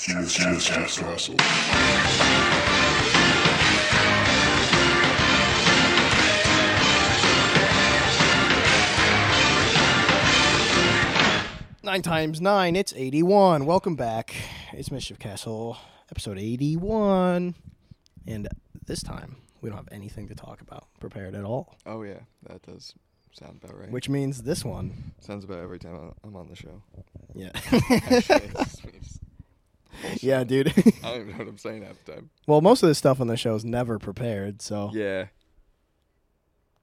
GS Castle. Nine times nine, it's 81. Welcome back. It's Mischief Castle, episode 81. And this time, we don't have anything to talk about prepared at all. Oh yeah, that does sound about right. Which means this one. sounds about every time I'm on the show. Yeah. Actually, it just means- yeah, dude. I don't even know what I'm saying half the time. well, most of the stuff on the show is never prepared, so. Yeah,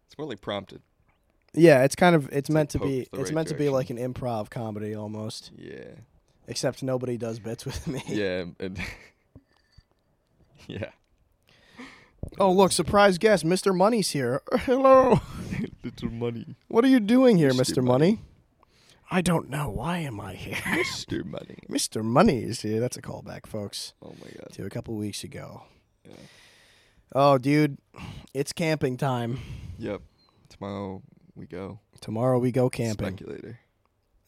it's like prompted. Yeah, it's kind of it's, meant to be it's right meant to be like an improv comedy almost. Yeah, Except nobody does bits with me. yeah, and yeah. Oh, look, surprise guest, Mr. Money's here. Hello. Little money, What are you doing here, Mr. Mr. Money? I don't know. Why am I here? Mr. Money. Mr. Money is here. That's a callback, folks, Oh my god. to a couple weeks ago. Yeah. Oh, dude, it's camping time. Yep. Tomorrow we go. Tomorrow we go camping. Speculator.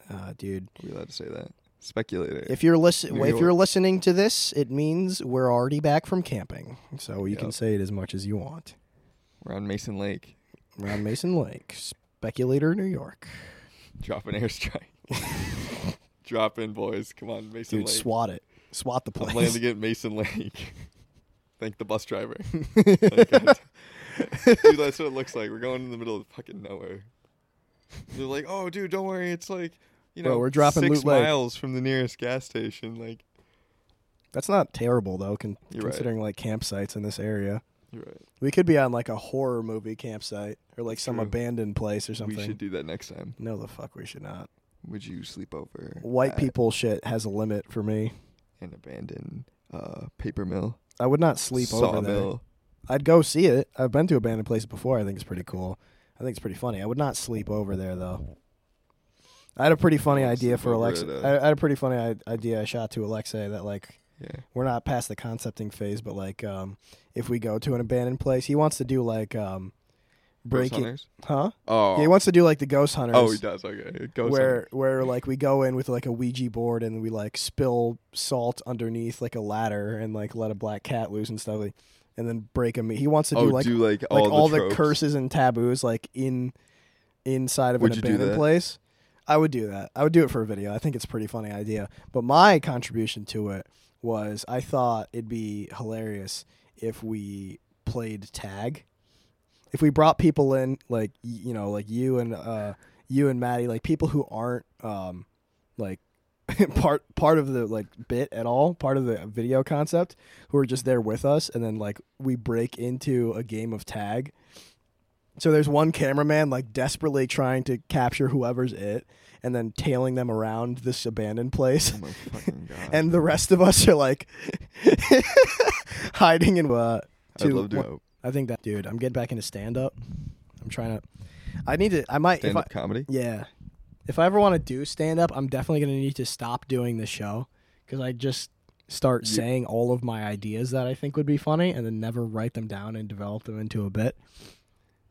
Uh, dude, Are we allowed to say that? Speculator. if you're listen, if you're listening to this, it means we're already back from camping. So you can say it as much as you want. We're on Mason Lake, Around Mason Lake, Speculator, New York. Dropping airstrike. Drop in, boys. Come on, Mason Dude, Lake. swat it. Swat the I'm place. landing at Mason Lake. Thank the bus driver. Dude, that's what it looks like. We're going in the middle of fucking nowhere. They're like, "Oh, dude, don't worry. It's like, you know, Bro, we're dropping six Loot Lake." miles from the nearest gas station." Like, That's not terrible though, con- You're right. considering like campsites in this area. Right. We could be on like a horror movie campsite or like some True. abandoned place or something. We should do that next time. no, the fuck we should not. Would you sleep over White at people shit has a limit for me. an abandoned uh, paper mill, I would not sleep over there. sawmill? I'd go see it. I've been to abandoned places before. I think it's pretty cool. I think it's pretty funny. I would not sleep over there though. I had a pretty funny idea for Alexa. I I had a pretty funny idea I shot to Alexa that like Yeah. we're not past the concepting phase, but like um, if we go to an abandoned place, he wants to do like um, breaking, hunters? huh? Oh. Yeah, he wants to do like the ghost hunters. oh, he does. Okay. Ghost where hunters. where like we go in with like a Ouija board and we like spill salt underneath like a ladder and like let a black cat loose and stuff, like, and then break him. He wants to do oh, like do like like all, all, the, the, curses and taboos like in inside of Would an abandoned place. I would do that. I would do it for a video. I think it's a pretty funny idea. But my contribution to it was I thought it'd be hilarious if we played tag. If we brought people in like you know, like you and uh you and Maddie, like people who aren't um like part part of the like bit at all, part of the video concept, who are just there with us, and then like we break into a game of tag. So there's one cameraman like desperately trying to capture whoever's it, and then tailing them around this abandoned place, Oh my fucking god. and the rest of us are like hiding in. Uh, I'd love to one- I think that dude. I'm getting back into stand up. I'm trying to. I need to. I might. stand up comedy. yeah. If I ever want to do stand up, I'm definitely going to need to stop doing the show because I just start You- saying all of my ideas that I think would be funny and then never write them down and develop them into a bit.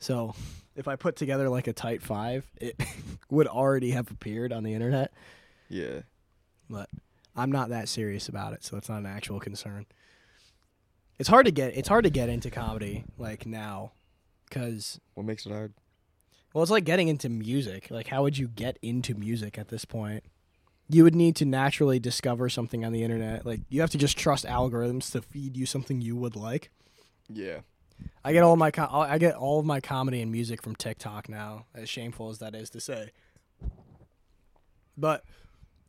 So if I put together like a tight five, it would already have appeared on the internet, Yeah. but I'm not that serious about it, so it's not an actual concern. It's hard to get it's hard to get into comedy like now cuz What makes it hard? well, it's like getting into music. Like, how would you get into music at this point? You would need to naturally discover something on the internet. Like, you have to just trust algorithms to feed you something you would like. Yeah. I get all my com- I get all of my comedy and music from TikTok now. As shameful as that is to say, but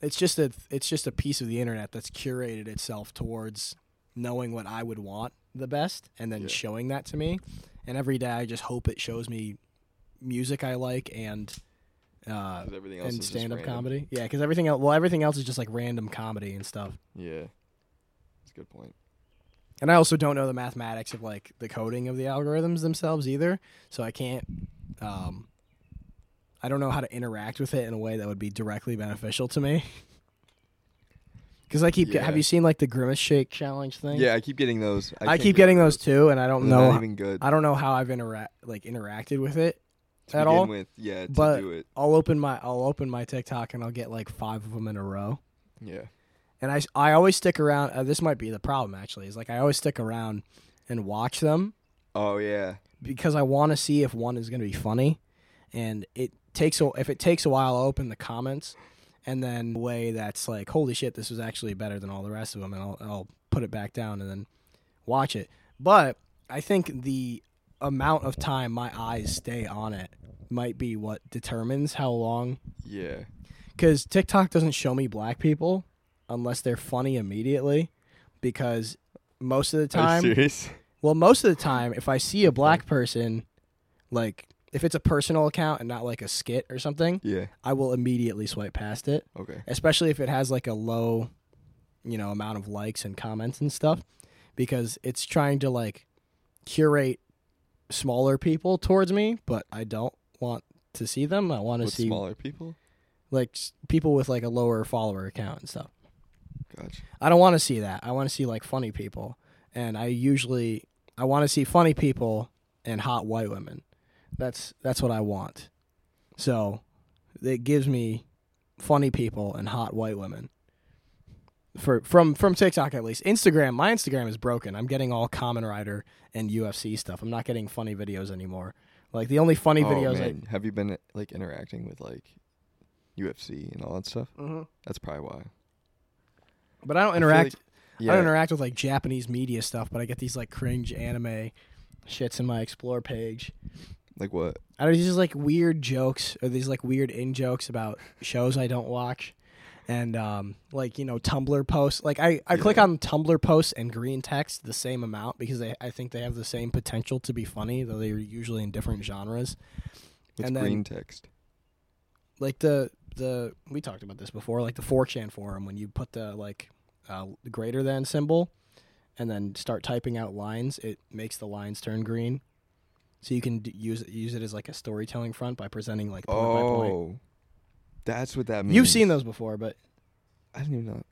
it's just a it's just a piece of the internet that's curated itself towards knowing what I would want the best and then Yeah. showing that to me. And every day I just hope it shows me music I like and uh, 'Cause everything else and stand up comedy. Yeah, because everything else well everything else is just like random comedy and stuff. Yeah. That's a good point. And I also don't know the mathematics of like the coding of the algorithms themselves either, so I can't. Um, I don't know how to interact with it in a way that would be directly beneficial to me. Because I keep. Yeah. Have you seen like the grimace shake challenge thing? Yeah, I keep getting those. I, can't keep get getting over those too, and I don't know. Not even good. I don't know how I've interact like interacted with it to at begin all. with. Yeah, to but do it. I'll open my I'll open my TikTok and I'll get like five of them in a row, Yeah. And I I always stick around. Uh, this might be the problem actually. Is like I always stick around and watch them Oh yeah. because I want to see if one is going to be funny, and it takes a, if it takes a while, I'll open the comments, and then the way that's like, holy shit, this was actually better than all the rest of them, and I'll I'll put it back down and then watch it. But I think the amount of time my eyes stay on it might be what determines how long. Yeah. Because TikTok doesn't show me black people unless they're funny immediately, because most of the time well, most of the time, if I see a black person, like if it's a personal account and not like a skit or something, Yeah. I will immediately swipe past it. Okay. Especially if it has like a low, you know, amount of likes and comments and stuff, because it's trying to like curate smaller people towards me, but I don't want to see them. I want to see smaller people. like people with like a lower follower account and stuff. Gotcha. I don't want to see that. I want to see like funny people, and I usually I want to see funny people and hot white women. That's that's what I want. So it gives me funny people and hot white women. For from from TikTok at least. Instagram, my Instagram is broken. I'm getting all Common Rider and UFC stuff. I'm not getting funny videos anymore. Like the only funny oh, videos man. Have you been like interacting with like UFC and all that stuff? I Mhm. That's probably why. But I don't I interact like- yeah. I don't interact with like Japanese media stuff, but I get these like cringe anime shits in my explore page. like what? I don't just like weird jokes or these like weird in jokes about shows I don't watch. And um like, you know, Tumblr posts. Like I, I click on Tumblr posts and green text the same amount because they I think they have the same potential to be funny, though they're usually in different genres. What's And then- green text? Like the the we talked about this before, like the 4chan forum when you put the like uh, greater than symbol and then start typing out lines, it makes the lines turn green. So you can d- use it, use it as like a storytelling front by presenting like point by point. Oh, that's what that means. You've seen those before, but I didn't even know.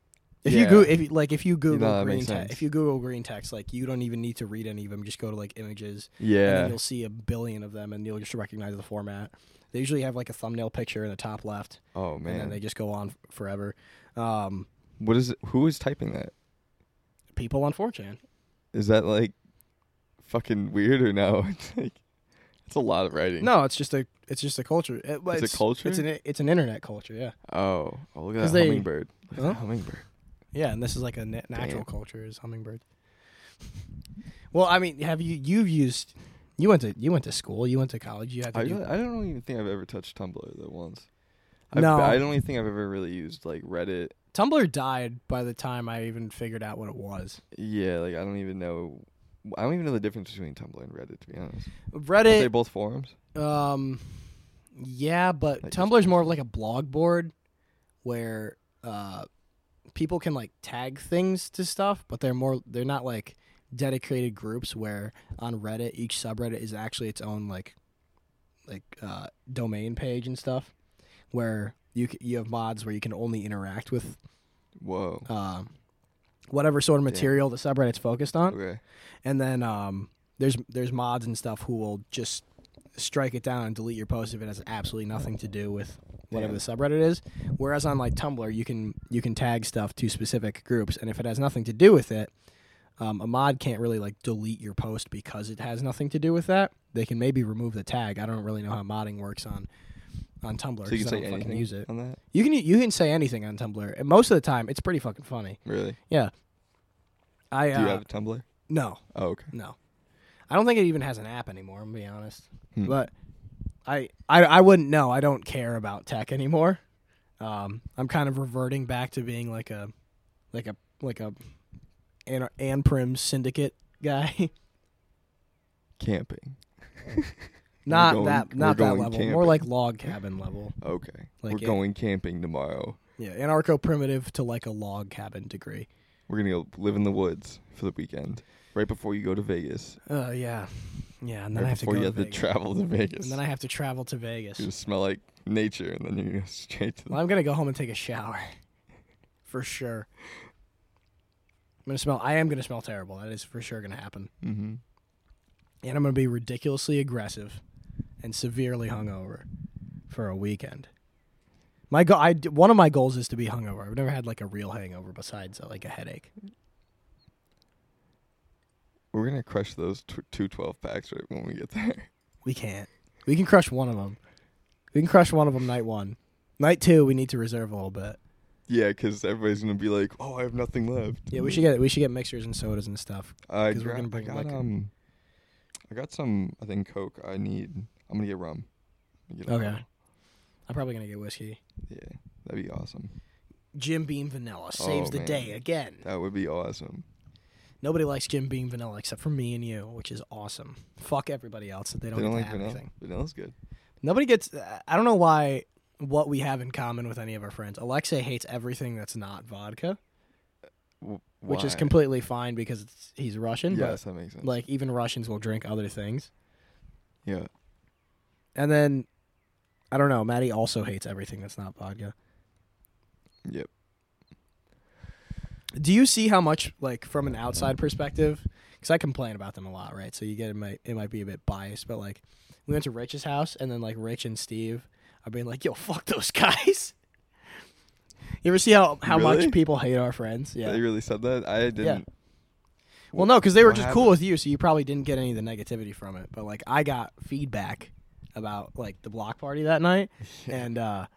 If you go if you- like if you Google green text, if you Google green text, like you don't even need to read any of them. Just go to like images, and Yeah. then you'll see a billion of them, and you'll just recognize the format. They usually have like a thumbnail picture in the top left, Oh man, and then they just go on forever. Um, what is it? Who is typing that? people on 4chan. Is that like fucking weird or no? It's like it's a lot of writing. No, it's just a it's just a culture. It, well, It's a culture? It's an it's an internet culture. Yeah, Oh, oh look at that they- hummingbird. Look at Huh? that hummingbird. Yeah, and this is like a na- natural Damn. culture is hummingbird. well, I mean, have you you've used you went to you went to school, you went to college, you had to I, do don't- I don't even think I've ever touched Tumblr though once. I've, No. I don't even think I've ever really used like Reddit. Tumblr died by the time I even figured out what it was. Yeah, like I don't even know. I don't even know the difference between Tumblr and Reddit to be honest. Are they Reddit, both forums? um, yeah, but Like just Tumblr's more of like a blog board where uh, people can like tag things to stuff, but they're more they're not like dedicated groups. Where on Reddit, each subreddit is actually its own like like uh, domain page and stuff, where you c- you have mods where you can only interact with Whoa. uh, whatever sort of Damn. material the subreddit's focused on. Okay. And then um, there's there's mods and stuff who will just strike it down and delete your post if it has absolutely nothing to do with whatever the subreddit is. Whereas on like Tumblr, you can you can tag stuff to specific groups, and if it has nothing to do with it, um, a mod can't really like delete your post because it has nothing to do with that. They can maybe remove the tag. I don't really know how modding works on on Tumblr. So you can say anything use it. on that? You can you can say anything on Tumblr, and most of the time it's pretty fucking funny. Really? Yeah. I Do you uh, have a Tumblr? no Oh, okay. no. I don't think it even has an app anymore. I'm gonna be honest, Hmm. but I, I I wouldn't know. I don't care about tech anymore. Um, I'm kind of reverting back to being like a like a like a an Anprim syndicate guy. Camping. not going- that not that level. More like log cabin level. Okay. Like We're it- going camping tomorrow. Yeah, anarcho primitive to like a log cabin degree. We're gonna go live in the woods for the weekend, right before you go to Vegas. Uh, yeah, yeah, and then I right have to before go you to have to Vegas. travel to Vegas. and then I have to travel to Vegas. you smell like nature, and then you go straight to. The- Well, I'm gonna go home and take a shower, for sure. I'm gonna smell. I am gonna smell terrible. That is for sure gonna happen. mm-hmm. And I'm gonna be ridiculously aggressive and severely hungover for a weekend. My go- I one of my goals is to be hungover. I've never had like a real hangover besides uh, like a headache. We're gonna crush those tw- two 12 packs right when we get there. We can't. We can crush one of them. We can crush one of them night one. Night two, we need to reserve a little bit. Yeah, because everybody's gonna be like, "Oh, I have nothing left." Yeah, we should get we should get mixers and sodas and stuff. I 'cause we're gonna I got like, um, I got some. I think Coke. I need. I'm gonna get rum. Gonna get Okay. rum. I'm probably gonna get whiskey. Yeah, that'd be awesome. Jim Beam Vanilla saves Oh, the man. day again. That would be awesome. Nobody likes Jim Beam Vanilla except for me and you, which is awesome. Fuck everybody else that they don't, they don't like vanilla. anything. Vanilla's good. Nobody gets. I don't know why. What we have in common with any of our friends. Alexei hates everything that's not vodka, W- which is completely fine because it's, he's Russian. Yes, that makes sense. Like even Russians will drink other things. yeah. And then I don't know. Maddie also hates everything that's not vodka. Yep. Do you see how much like from an outside perspective? Because I complain about them a lot, right? So you get it might it might be a bit biased, but like we went to Rich's house and then like Rich and Steve are being like, "Yo, fuck those guys." You ever see how how Really? much people hate our friends? Yeah. They really said that. I didn't. Well, no, because they were just happened? cool with you, so you probably didn't get any of the negativity from it. But like, I got feedback about like the block party that night, and uh,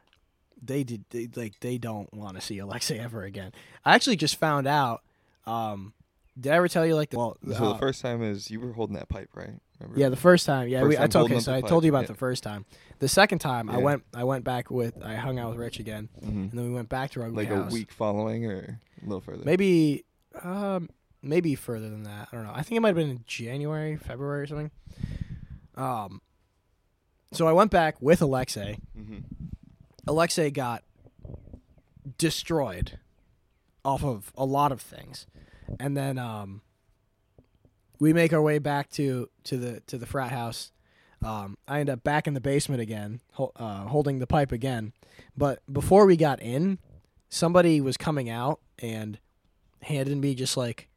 they did they, like they don't want to see Alexei ever again. I actually just found out. Um, did I ever tell you like the well? So uh, the first time is you were holding that pipe, right? Remember? yeah, the first time. Yeah, First we, I told okay. So I pipe, told you about yeah. the first time. The second time, I went. I went back with. I hung out with Rich again, Mhm. and then we went back to our like house. a week following or a little further. Maybe, um, maybe further than that. I don't know. I think it might have been in January, February, or something. Um, so I went back with Alexei. hmm Alexei got destroyed off of a lot of things, and then um, we make our way back to to the to the frat house. Um, I end up back in the basement again, hol- uh, holding the pipe again. But before we got in, somebody was coming out and handed me just like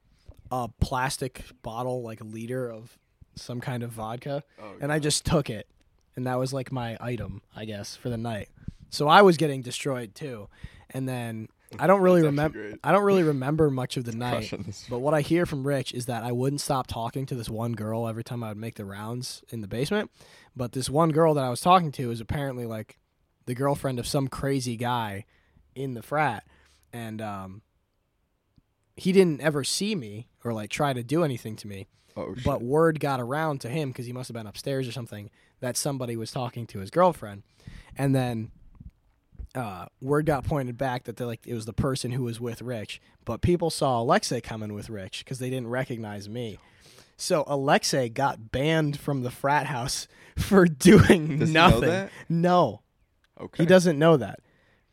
a plastic bottle, like a liter of some kind of vodka Oh, and I just took it, and that was like my item, I guess, for the night. So I was getting destroyed too, and then I don't really remember. I don't really remember much of the night. But what I hear from Rich is that I wouldn't stop talking to this one girl every time I would make the rounds in the basement. But this one girl that I was talking to is apparently like the girlfriend of some crazy guy in the frat, and um, he didn't ever see me or like try to do anything to me. Oh shit. But word got around to him because he must have been upstairs or something that somebody was talking to his girlfriend, and then uh, word got pointed back that they like it was the person who was with Rich. But people saw Alexei coming with Rich because they didn't recognize me. So Alexei got banned from the frat house for doing Does nothing. No, okay. he doesn't know that.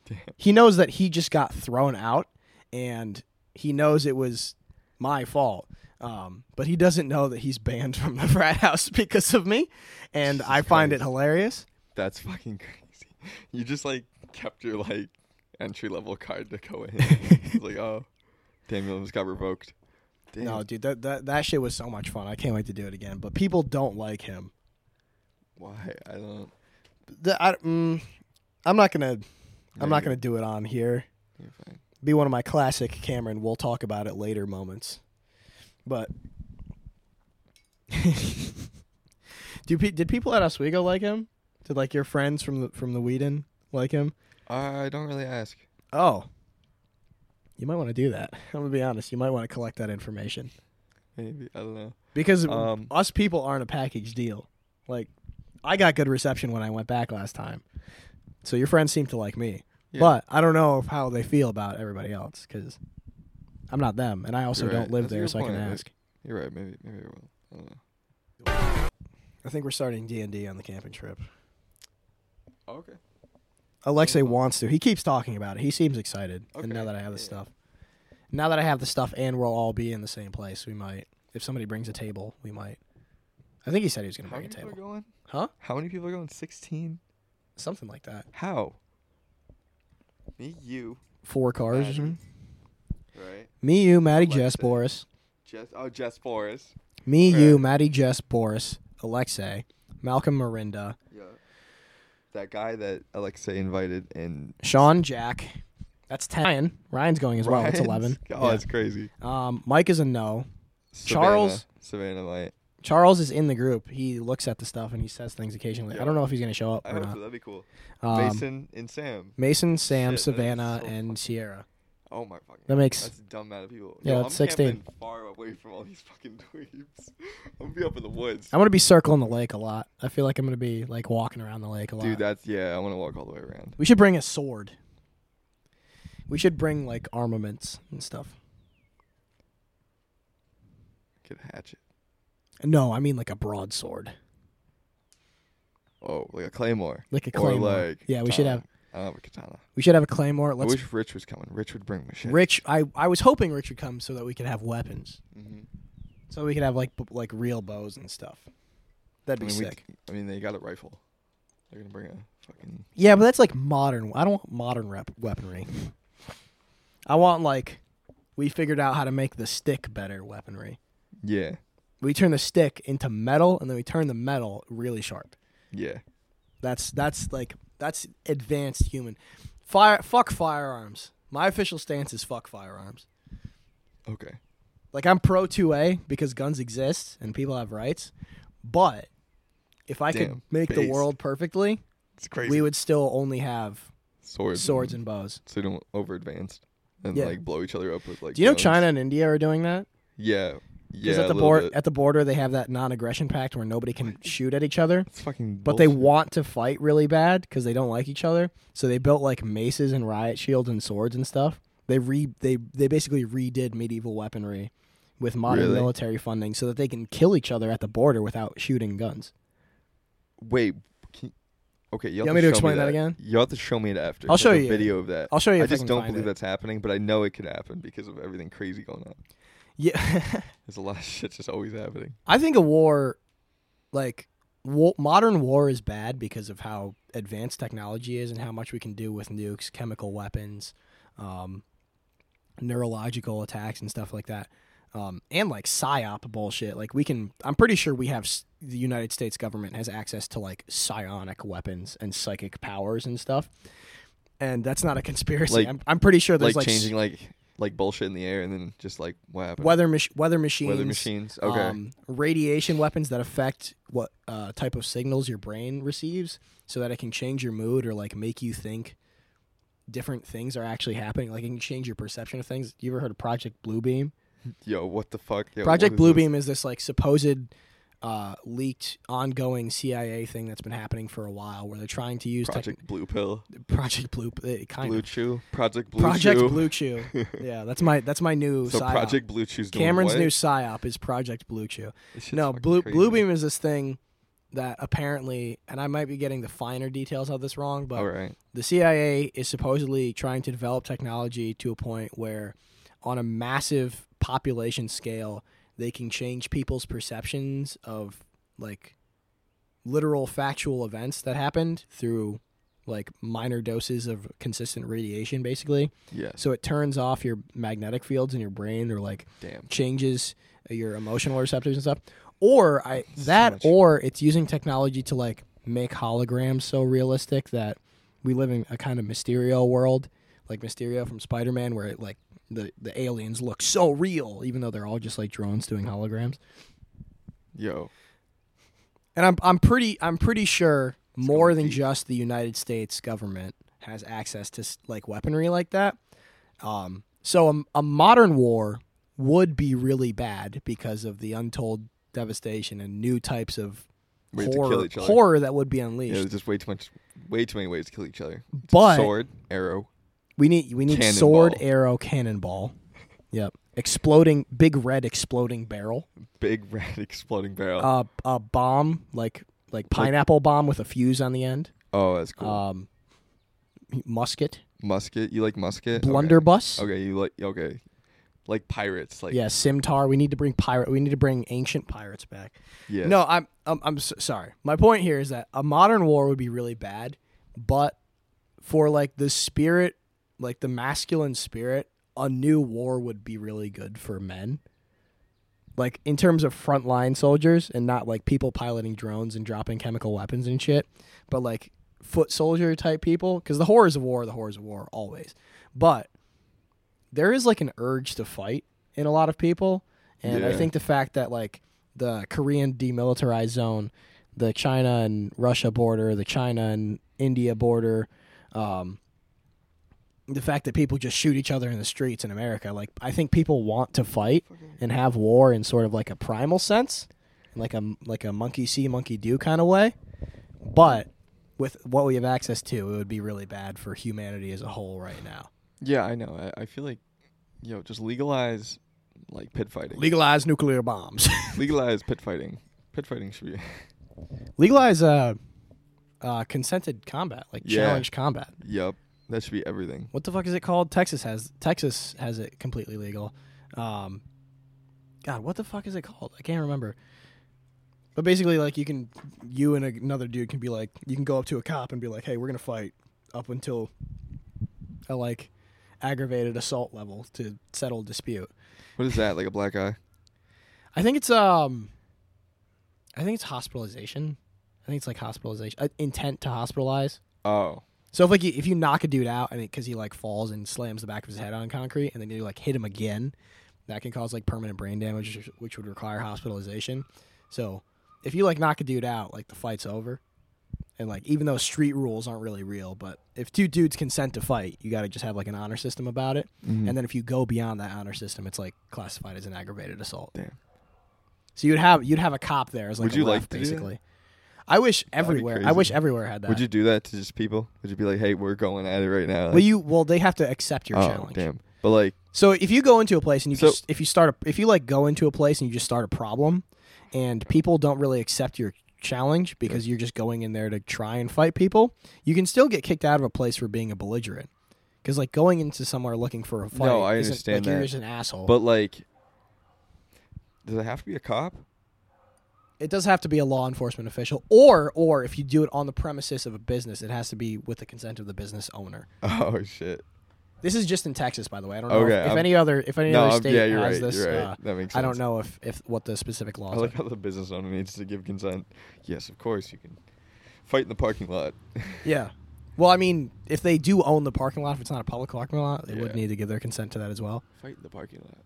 Damn. He knows that he just got thrown out, and he knows it was my fault. Um, but he doesn't know that he's banned from the frat house because of me, and Jesus I find it hilarious. That's fucking crazy. You just like kept your like entry level card to go in. It's like, oh, Daniel just got revoked. Damn. No, dude, that, that that shit was so much fun. I can't wait to do it again. But people don't like him. Why? I don't. The, I, mm, I'm not gonna. No, I'm not gonna do it on here. You're fine. Be one of my classic Cameron. We'll talk about it later moments. But do pe- did people at Oswego like him? Did like your friends from the from the Whedon like him? I don't really ask. Oh, you might want to do that. I'm gonna be honest. You might want to collect that information Maybe I don't know. because Um, us people aren't a package deal. Like, I got good reception when I went back last time, so your friends seem to like me. Yeah. But I don't know how they feel about everybody else because I'm not them, and I also You're don't live That's there, so I can point. ask. You're right. Maybe maybe I will. I don't know. I think we're starting D and D on the camping trip. Okay. Alexei Mhm. wants to. He keeps talking about it. He seems excited. And Okay, now that I have the yeah. stuff, now that I have the stuff, and we'll all be in the same place, we might. If somebody brings a table, we might. I think he said he was going to bring a many people table. are going? Huh? How many people are going? Sixteen. Something like that. How? Me, you, Four cars or Maddie. something. right? Me, you, Maddie, Jess, Boris. Jess. Oh, Jess Boris. Me, you, Maddie, Jess, Boris, Alexei, Malcolm, Marinda. That guy that Alexei invited and Sean, Jack. That's ten. Ryan, Ryan's going as well. That's Ryan's- eleven. Oh, Yeah. that's crazy. Um, Mike is a no. Savannah- Charles- Savannah might. Charles is in the group. He looks at the stuff and he says things occasionally. I don't know if he's going to show up I or hope not. so. That'd be cool. Um, Mason and Sam. Mason, Sam, Shit, that is Savannah, so and Sierra. Oh my fucking. That makes- That's a dumb amount of people. Yeah, Yo, that's I'm 16. camping far away from all these fucking dweebs. I'm gonna be up in the woods. I'm to be circling the lake a lot. I feel like I'm going to be like walking around the lake a lot. Dude, that's yeah. I want to walk all the way around. we should bring a sword. We should bring like armaments and stuff. Get a hatchet. No, I mean like a broadsword, Oh, like a claymore. like a Or claymore. like yeah, we should have I have a katana. we should have a claymore. I Let's wish Rich was coming. Rich would bring shit. Rich. I I was hoping Rich would come so that we could have weapons, hmm so we could have like b- like real bows and stuff. That'd I be mean, we, sick. I mean, they got a rifle. They're gonna bring a fucking. Yeah, but that's like modern. I don't want modern rep- weaponry. I want like we figured out how to make the stick better weaponry. Yeah, We turn the stick into metal, and then we turn the metal really sharp. yeah. That's that's like that's advanced human. Fire fuck firearms. My official stance is fuck firearms. Okay. Like I'm pro 2A because guns exist and people have rights, but if I could Damn, make the world perfectly, It's crazy. we would still only have swords. swords and bows. so they don't over advanced and Yeah. like blow each other up with like. Do you know. China and India are doing that? Yeah. Because Yeah. at the a board at the border they have that non-aggression pact where nobody can shoot at each other, It's fucking. but they want to fight really bad because they don't like each other. So they built like maces and riot shields and swords and stuff. They re they they basically redid medieval weaponry with modern Really? military funding so that they can kill each other at the border without shooting guns. Wait. Can okay. You, You have want me to show explain that again? You have to show me it after. I'll show a you. video of that. I'll show you I I just can don't believe it. that's happening, but I know it could happen because of everything crazy going on. Yeah, There's a lot of shit just always happening. I think a war, like modern war, is bad because of how advanced technology is and how much we can do with nukes, chemical weapons, um, neurological attacks, and stuff like that. Um, and like psyop bullshit. Like we can, I'm pretty sure we have s- the United States government has access to like psionic weapons and psychic powers and stuff. And that's not a conspiracy. Like- I'm, I'm pretty sure there's Like, like, changing like like bullshit in the air and then just like what happened? weather mach- weather machines, Weather machines. Okay. um, radiation weapons that affect what uh, type of signals your brain receives, so that it can change your mood or like make you think different things are actually happening. Like it can change your perception of things. You ever heard of Project Bluebeam? Yo, what the fuck? Yo, Project what is? Bluebeam is this like supposed uh, leaked, ongoing CIA thing that's been happening for a while, where they're trying to use Project Blue Pill, Project Blue, it kind Blue of Chew, Project Blue Project Chew. Blue Chew. yeah, that's my that's my new so psyop. Project Blue Chew's doing Cameron's new psyop is Project Blue Chew. No, Blue crazy. Bluebeam is this thing that apparently, and I might be getting the finer details of this wrong, but right. the CIA is supposedly trying to develop technology to a point where, on a massive population scale, they can change people's perceptions of like literal factual events that happened through like minor doses of consistent radiation, basically. Yeah. So it turns off your magnetic fields in your brain, or like Damn. changes uh, your emotional receptors and stuff. Or I that or it's using technology to like make holograms so realistic that we live in a kind of Mysterio world, like Mysterio from Spider-Man where it like the the aliens look so real even though they're all just like drones doing holograms. Yo. And I'm I'm pretty I'm pretty sure It's more than deep. just the United States government has access to like weaponry like that. Um, so a, a modern war would be really bad because of the untold devastation and new types of horror kill each other. horror that would be Yeah, unleashed. there's just way too much, way too many ways to kill each other. but Sword, arrow. We need we need Cannonball. sword, arrow, cannonball. Yep, exploding big red exploding barrel. Big red exploding barrel. Uh, a bomb like like pineapple bomb with a fuse on the end. oh, that's cool. Um, musket, musket. You like musket? Okay. blunderbuss. Okay, you like okay, like pirates. Like yeah, scimitar. We need to bring pirate. We need to bring ancient pirates back. yeah. No, I'm I'm, I'm sorry. My point here is that a modern war would be really bad, but for like the spirit, like the masculine spirit, a new war would be really good for men. Like in terms of frontline soldiers and not like people piloting drones and dropping chemical weapons and shit, but like foot soldier type people because the horrors of war, are the horrors of war, always. But there is like an urge to fight in a lot of people, and I think the fact that like the Korean demilitarized zone, the China and Russia border, the China and India border, um, the fact that people just shoot each other in the streets in America, like I think people want to fight and have war in sort of like a primal sense, like a like a monkey see monkey do kind of way. But with what we have access to, it would be really bad for humanity as a whole right now. Yeah, I know. I, I feel like, yo, just legalize like pit fighting. Legalize nuclear bombs. legalize pit fighting. Pit fighting should be. Legalize uh, uh, consented combat, like Yeah. challenge combat. Yup. That should be everything. What the fuck is it called? Texas has Texas has it completely legal. Um, God, what the fuck is it called? I can't remember. But basically, like you can, you and another dude can be like, you can go up to a cop and be like, "Hey, we're gonna fight up until a like aggravated assault level to settle dispute." What is that? Like a black eye? I think it's um, I think it's hospitalization. I think it's like hospitalization, uh, intent to hospitalize. Oh. So if like you, if you knock a dude out and because he like falls and slams the back of his head on concrete and then you like hit him again, that can cause like permanent brain damage, which- would require hospitalization. So if you like knock a dude out, like the fight's over. And like even though street rules aren't really real, but if two dudes consent to fight, you got to just have like an honor system about it. Mhm. And then if you go beyond that honor system, it's like classified as an aggravated assault. Damn. So you'd have you'd have a cop there as like Would you ref, like to do that? basically. I wish everywhere. I wish everywhere had that. Would you do that to just people? Would you be like, hey, we're going at it right now? Well, you well they have to accept your oh, challenge. damn. But like, So if you go into a place and you So- just if you start a, if you like go into a place and you just start a problem, and people don't really accept your challenge because you're just going in there to try and fight people, you can still get kicked out of a place for being a belligerent. Because like going into somewhere looking for a fight, No, I understand like, You're that. just an asshole. but like, does it have to be a cop? It does have to be a law enforcement official, or or if you do it on the premises of a business, it has to be with the consent of the business owner. Oh shit. This is just in Texas, by the way. I don't know Okay, if, if any other if any No, other state yeah, you're has right. this. You're right. uh, that makes sense. I don't know if, if what the specific laws I like are. how the business owner needs to give consent. Yes, of course you can fight in the parking lot. Yeah. Well, I mean, if they do own the parking lot, if it's not a public parking lot, they would need to give their consent to that as well. fight in the parking lot.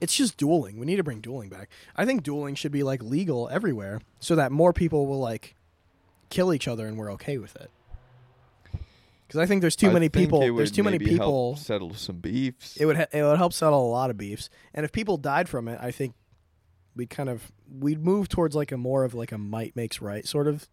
It's just dueling. We need to bring dueling back. I think dueling should be like legal everywhere, so that more people will like kill each other and we're okay with it. Because I think there's too I many think people. it There's would too many maybe help people. settle some beefs. It would ha- it would help settle a lot of beefs, and if people died from it, I think we'd kind of we'd move towards like a more of like a might makes right sort of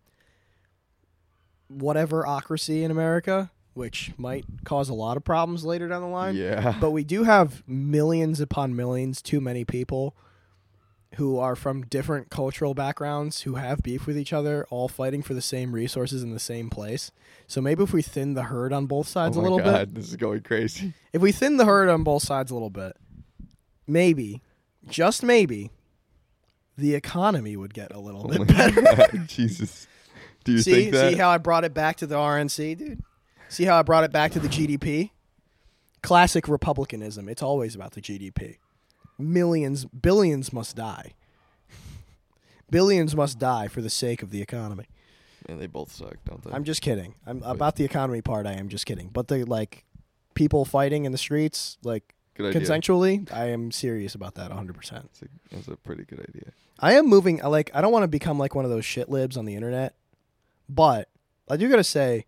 whatever ocracy in America, which might cause a lot of problems later down the line. yeah. But we do have millions upon millions, too many people who are from different cultural backgrounds who have beef with each other, all fighting for the same resources in the same place. So maybe if we thin the herd on both oh sides oh a little bit, this is going crazy. if we thin the herd on both sides a little bit, maybe, just maybe, the economy would get a little Oh bit better. Jesus. Do you see, think that? see how I brought it back to the RNC, dude. See how I brought it back to the GDP. Classic republicanism. It's always about the GDP. Millions, billions must die. Billions must die for the sake of the economy. Man, they both suck, don't they? I'm just kidding. I'm about the economy part. I am just kidding. But the like people fighting in the streets, like good idea. consensually, I am serious about that 100. percent That's a, that's a pretty good idea. I am moving. I Like I don't want to become like one of those shit libs on the internet, but I do gotta say,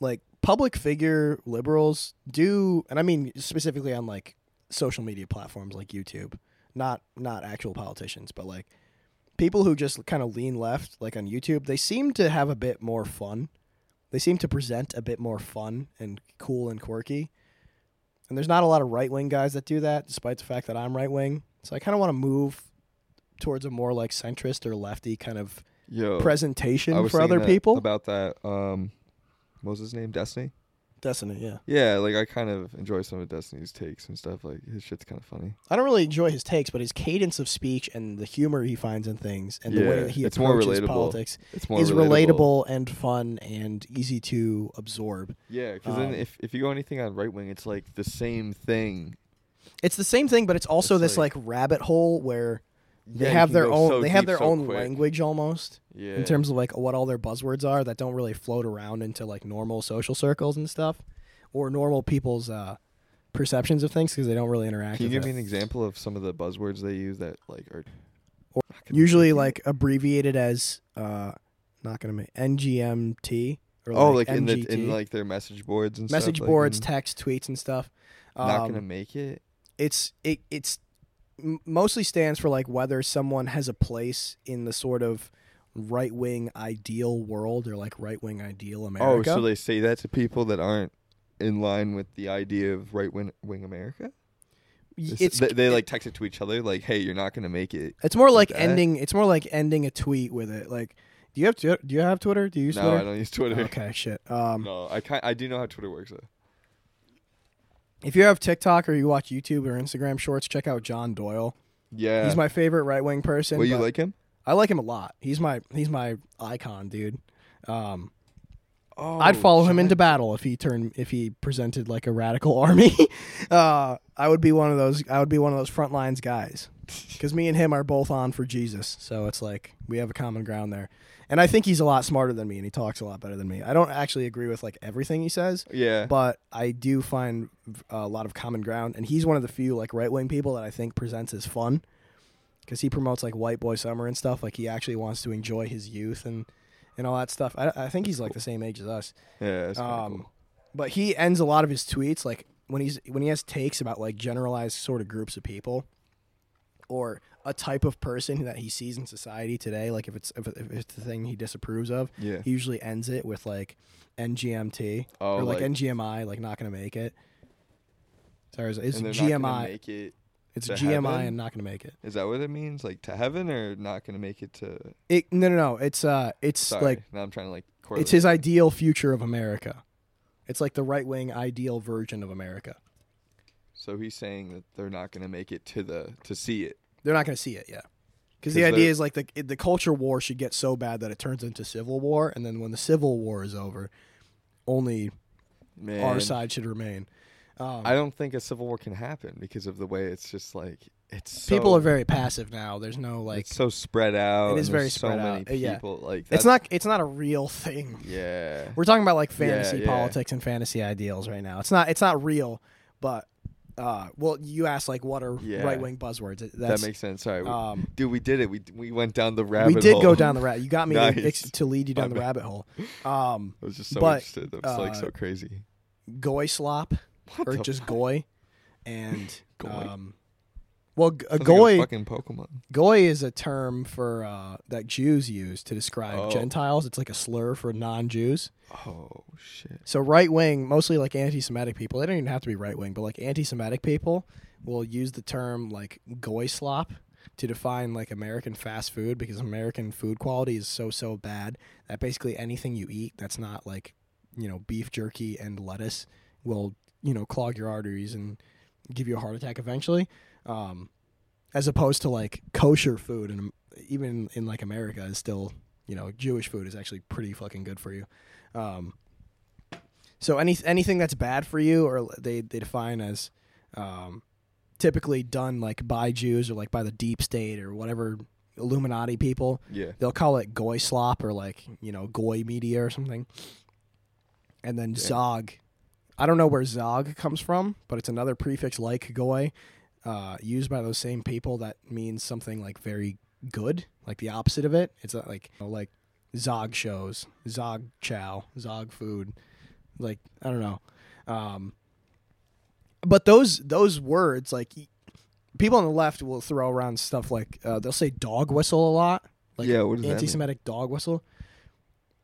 like public figure liberals do, and I mean specifically on like social media platforms like YouTube, not not actual politicians, but like people who just kind of lean left, like on YouTube, they seem to have a bit more fun. They seem to present a bit more fun and cool and quirky. And there's not a lot of right wing guys that do that, despite the fact that I'm right wing. So I kind of want to move towards a more like centrist or lefty kind of Yo, presentation for other people. about that. Um, what was his name? Destiny. Destiny, yeah. Yeah, like I kind of enjoy some of Destiny's takes and stuff. Like his shit's kind of funny. I don't really enjoy his takes, but his cadence of speech and the humor he finds in things and the way that he it's more approaches relatable. politics It's more is relatable. relatable and fun and easy to absorb. Yeah, because Um, then if if you go anything on right wing, it's like the same thing. It's the same thing, but it's also It's this like, like- rabbit hole where they Yeah, have their own so they have their so own quick. language almost Yeah. in terms of like what all their buzzwords are that don't really float around into like normal social circles and stuff or normal people's uh perceptions of things because they don't really interact Can you give it. me an example of some of the buzzwords they use that like are Or usually like abbreviated as uh not gonna make ngmt or oh like, like in the in like their message boards and stuff? message stuff, boards like, text tweets and stuff in- not Um, gonna make it. it's it it's mostly stands for like whether someone has a place in the sort of right wing ideal world or like right wing ideal America. Oh, so they say that to people that aren't in line with the idea of right wing America. It's they, they like text it to each other like, "Hey, you're not gonna make it." it's more like that. ending it's more like ending a tweet with it. Like, do you have do you have Twitter? Do you use no, Twitter? I don't use Twitter. Okay, shit. Um, No, I kind I do know how Twitter works though. If you have TikTok or you watch YouTube or Instagram Shorts, check out John Doyle. Yeah. He's my favorite right wing person. well, you like him? I like him a lot. He's my he's my icon, dude. Um, Oh, I'd follow him into battle if he turned if he presented like a radical army. uh, I would be one of those. I would be one of those front lines guys because me and him are both on for Jesus. So it's like we have a common ground there. And I think he's a lot smarter than me, and he talks a lot better than me. I don't actually agree with like everything he says, Yeah. but I do find a lot of common ground. And he's one of the few like right wing people that I think presents as fun because he promotes like white boy summer and stuff. Like he actually wants to enjoy his youth and and all that stuff. I, I think he's like the same age as us. yeah. That's Um, cool. but he ends a lot of his tweets like when he's when he has takes about like generalized sort of groups of people or a type of person that he sees in society today like if it's if, if it's the thing he disapproves of Yeah. he usually ends it with like ngmt Oh, or like, like- ngmi like not gonna make it sorry it's, it's and they're not gonna gmi make it. it's gmi heaven? and not gonna make it Is that what it means? Like to heaven or not gonna make it to? it no no no it's uh it's Sorry, like now I'm trying to like. it's his it. ideal future of america it's like the right wing ideal version of america So he's saying that they're not gonna make it to the to see it. They're not going to see it, yeah. Because the idea is like the the culture war should get so bad that it turns into civil war, and then when the civil war is over, only Man, our side should remain. Um, I don't think a civil war can happen because of the way it's just like it's. So, people are very passive now. There's no like. it's so spread out. It is very spread so out. many Uh, yeah. people. Like It's not. It's not a real thing. Yeah. We're talking about like Yeah, fantasy yeah. politics and fantasy ideals right now. It's not. It's not real, but. Uh, well, you asked like what are Yeah. right wing buzzwords? That's, that makes sense. Sorry, um, dude. We did it. We we went down the rabbit. Hole. We did hole. go down the rabbit. You got me to, Nice. ex- to lead you down My the bad. rabbit hole. Um, I was just so but, interested. That was like uh, so crazy. goy slop. What or just fuck? goy, and Goy? um, well, g- a Sounds like goy fucking Pokemon. goy is a term for uh, that Jews use to describe Oh. Gentiles. It's like a slur for non-Jews. Oh shit. So right wing, mostly like anti-Semitic people. They don't even have to be right wing, but like anti-Semitic people will use the term like goy slop to define like American fast food because American food quality is so so bad that basically anything you eat that's not like you know beef jerky and lettuce will you know clog your arteries and give you a heart attack eventually. Um, as opposed to like kosher food and even in like America is still you know Jewish food is actually pretty fucking good for you. Um, so any anything that's bad for you, or they they define as um, typically done like by Jews or like by the deep state or whatever Illuminati people, Yeah. they'll call it goy slop or like you know goy media or something. And then Yeah. zog, I don't know where zog comes from, but it's another prefix like goy, uh, used by those same people that means something like very good, like the opposite of it. It's not like you know, like zog shows, zog chow, zog food, like I don't know. Um, but those those words like people on the left will throw around stuff like uh, they'll say dog whistle a lot like yeah. What does that mean? anti-Semitic dog whistle.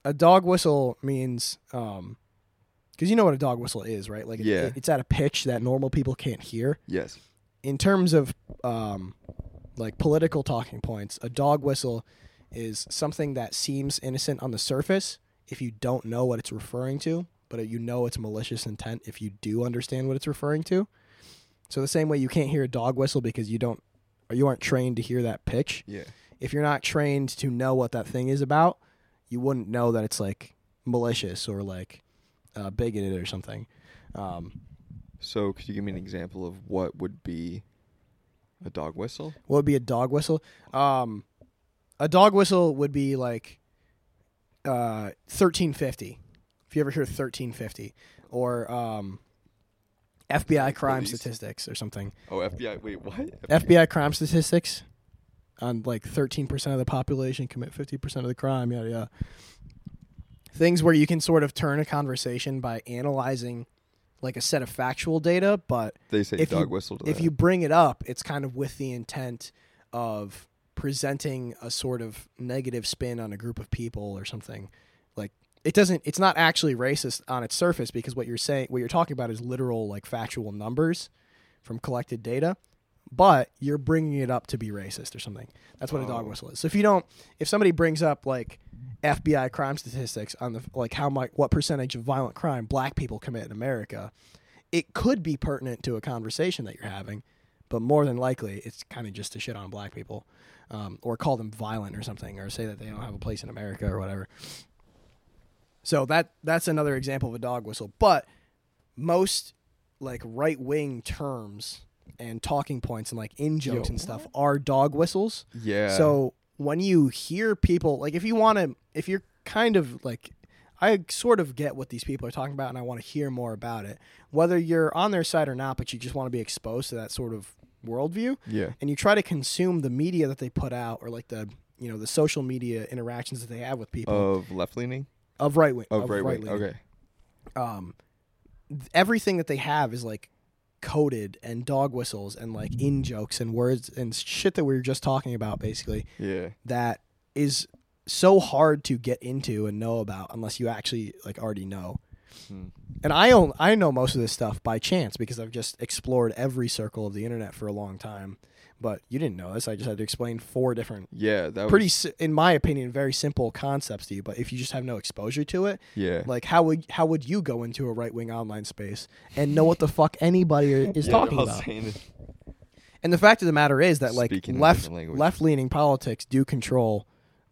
A dog whistle means, um, because you know what a dog whistle is, right? Like, it- Yeah. it's at a pitch that normal people can't hear. Yes. In terms of, um, like political talking points, a dog whistle is something that seems innocent on the surface if you don't know what it's referring to, but you know it's malicious intent if you do understand what it's referring to. So the same way you can't hear a dog whistle because you don't, or you aren't trained to hear that pitch Yeah. if you're not trained to know what that thing is about, you wouldn't know that it's like malicious or like uh, bigoted or something. Um, So could you give me an example of what would be A dog whistle? What would be a dog whistle? Um, a dog whistle would be like uh, thirteen fifty. If you ever hear thirteen fifty, or um, FBI crime Police. statistics or something. Oh, FBI. Wait, what? FBI crime statistics on like thirteen percent of the population commit fifty percent of the crime. Yada yada. Things where you can sort of turn a conversation by analyzing like a set of factual data, but They say if dog you- whistle to if that. you bring it up, it's kind of with the intent of presenting a sort of negative spin on a group of people or something. Like it doesn't it's not actually racist on its surface because what you're saying what you're talking about is literal like factual numbers from collected data, but you're bringing it up to be racist or something. That's what a dog Oh. whistle is. So if you don't if somebody brings up like FBI crime statistics on the like how much what percentage of violent crime black people commit in America, it could be pertinent to a conversation that you're having, but more than likely it's kind of just to shit on black people, um, or call them violent or something, or say that they don't have a place in America or whatever. So that that's another example of a dog whistle. But most like right wing terms and talking points and like in jokes Yo, and stuff are dog whistles. yeah. So when you hear people like if you want to if you're kind of like I sort of get what these people are talking about and I want to hear more about it. Whether you're on their side or not, but you just want to be exposed to that sort of worldview yeah. and you try to consume the media that they put out or like the you know the social media interactions that they have with people Of left leaning? of right wing Of right wing. Okay. um th- everything that they have is like coded and dog whistles and like in jokes and words and shit that we were just talking about basically Yeah. that is so hard to get into and know about unless you actually like already know. Hmm. And I own I know most of this stuff by chance because I've just explored every circle of the internet for a long time. But you didn't know this. I just had to explain four different Yeah. That pretty was. si- in my opinion very simple concepts to you, but if you just have no exposure to it, Yeah. like how would how would you go into a right-wing online space and know what the fuck anybody is yeah, talking about? And the fact of the matter is that like Speaking left left leaning politics do control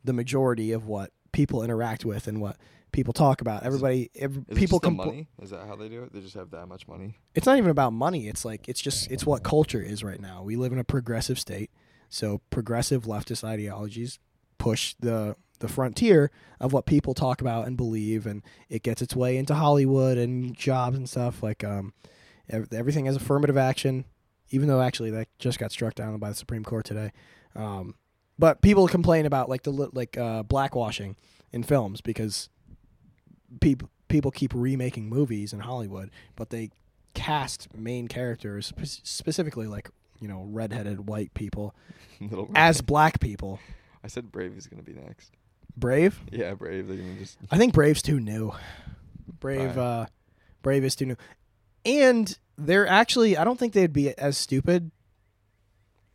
the majority of what people interact with and what people talk about. Everybody, every, people it just the compl- money? Is that how they do it? They just have that much money? It's not even about money. It's like it's just it's what culture is right now. We live in a progressive state, so progressive leftist ideologies push the the frontier of what people talk about and believe, and it gets its way into Hollywood and jobs and stuff. Like um, everything has affirmative action, even though actually that just got struck down by the Supreme Court today. Um, but people complain about like the like uh, blackwashing in films because people people keep remaking movies in Hollywood, but they cast main characters specifically like you know redheaded white people as black people. I said Brave is gonna be next. Brave, Yeah, Brave. They're gonna just. I think Brave's too new. Brave, Right. uh, Brave is too new, and they're actually I don't think they'd be as stupid.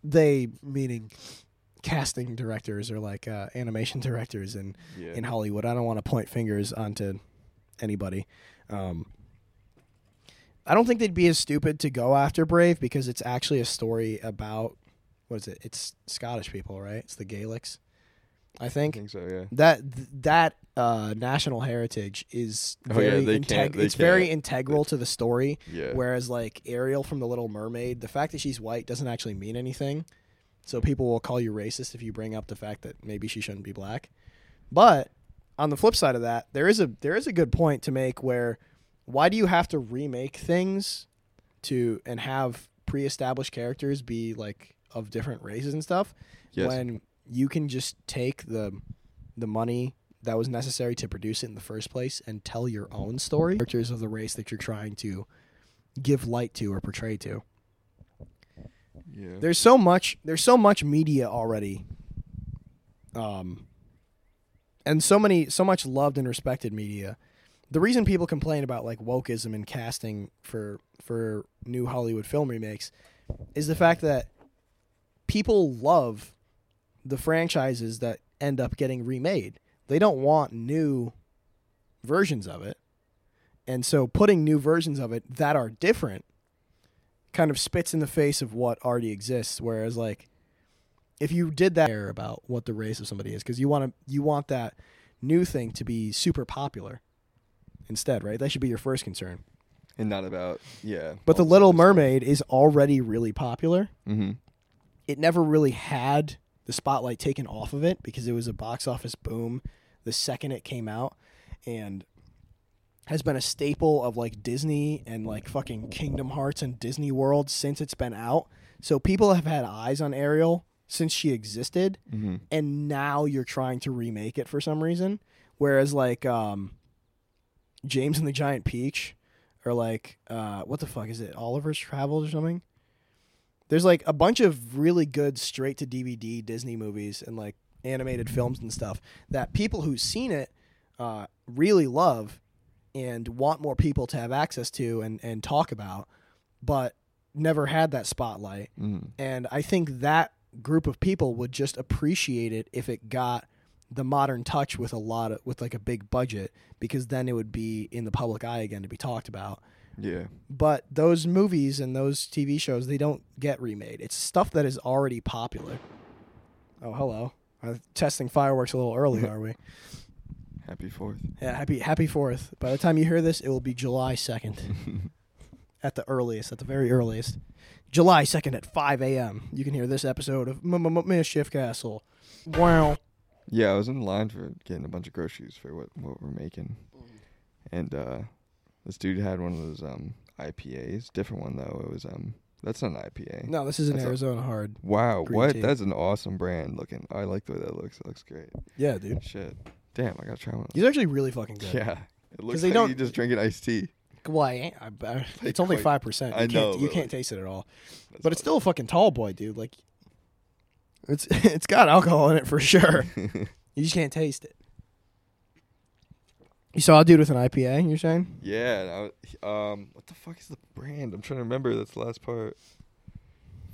They meaning casting directors or like uh, animation directors in Yeah. in Hollywood. I don't want to point fingers onto anybody. Um, I don't think they'd be as stupid to go after Brave because it's actually a story about what is it? It's Scottish people, right? It's the Gaelics. I I think think so. Yeah. that that uh, national heritage is Oh, yeah, very they integ- can't- they it's very can't- integral to the story. Yeah. Whereas like Ariel from The Little Mermaid, the fact that she's white doesn't actually mean anything. So people will call you racist if you bring up the fact that maybe she shouldn't be black. But on the flip side of that, there is a there is a good point to make where why do you have to remake things to and have pre-established characters be like of different races and stuff Yes. when you can just take the the money that was necessary to produce it in the first place and tell your own story characters of the race that you're trying to give light to or portray to yeah. there's so much there's so much media already um and so many so much loved and respected media. The reason people complain about like wokeism and casting for for new hollywood film remakes is the fact that people love the franchises that end up getting remade. They don't want new versions of it. And so putting new versions of it that are different kind of spits in the face of what already exists. Whereas like if you did that care about what the race of somebody is because you want to you want that new thing to be super popular instead right that should be your first concern and not about yeah. but the little mermaid is already really popular Mm-hmm. it never really had the spotlight taken off of it because it was a box office boom the second it came out and has been a staple of like Disney and like fucking Kingdom Hearts and Disney World since it's been out. So people have had eyes on Ariel since she existed Mm-hmm. and now you're trying to remake it for some reason. Whereas like um, James and the Giant Peach, or like uh, what the fuck is it? Oliver's Travels or something. There's like a bunch of really good straight to DVD Disney movies and like animated films and stuff that people who've seen it uh, really love and want more people to have access to and, and talk about, but never had that spotlight. Mm. And I think that group of people would just appreciate it if it got the modern touch with a lot of with like a big budget because then it would be in the public eye again to be talked about. Yeah. But those movies and those TV shows they don't get remade. It's stuff that is already popular. Oh, hello. Uh, testing fireworks a little early, are we? Happy Fourth. Yeah, happy happy 4th. By the time you hear this, it will be July 2nd at the earliest, at the very earliest. July 2nd at 5 a.m. You can hear this episode of Mischief Castle. Wow. Yeah, I was in line for getting a bunch of groceries for what what we're making, and uh, this dude had one of those um IPAs, different one though. It was um that's not an IPA. No, this is an That's a- Arizona hard. Wow, what? tea. That's an awesome brand looking. I like the way that looks. It looks great. Yeah, dude. Shit. Damn, I gotta try one. He's actually really fucking good. Yeah. It looks they like don't- you just drinking iced tea. Well, I ain't, I, I, it's only 5%. You I can't, know, You can't like- taste it at all. But it's still a fucking tall boy, dude. Like, it's it's got alcohol in it for sure. you just can't taste it. You saw a dude with an IPA, you're saying? Yeah, I um, what the fuck is the brand? I'm trying to remember. That's the last part.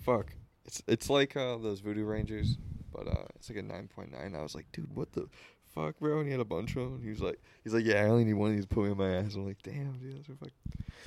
Fuck, it's it's like uh, those Voodoo Rangers, but uh, it's like a 9.9. I was like, dude, what the fuck, bro? And he had a bunch of them. He was like, he's like, yeah, I only need one of these put in my ass. I'm like, damn, dude, that's fucking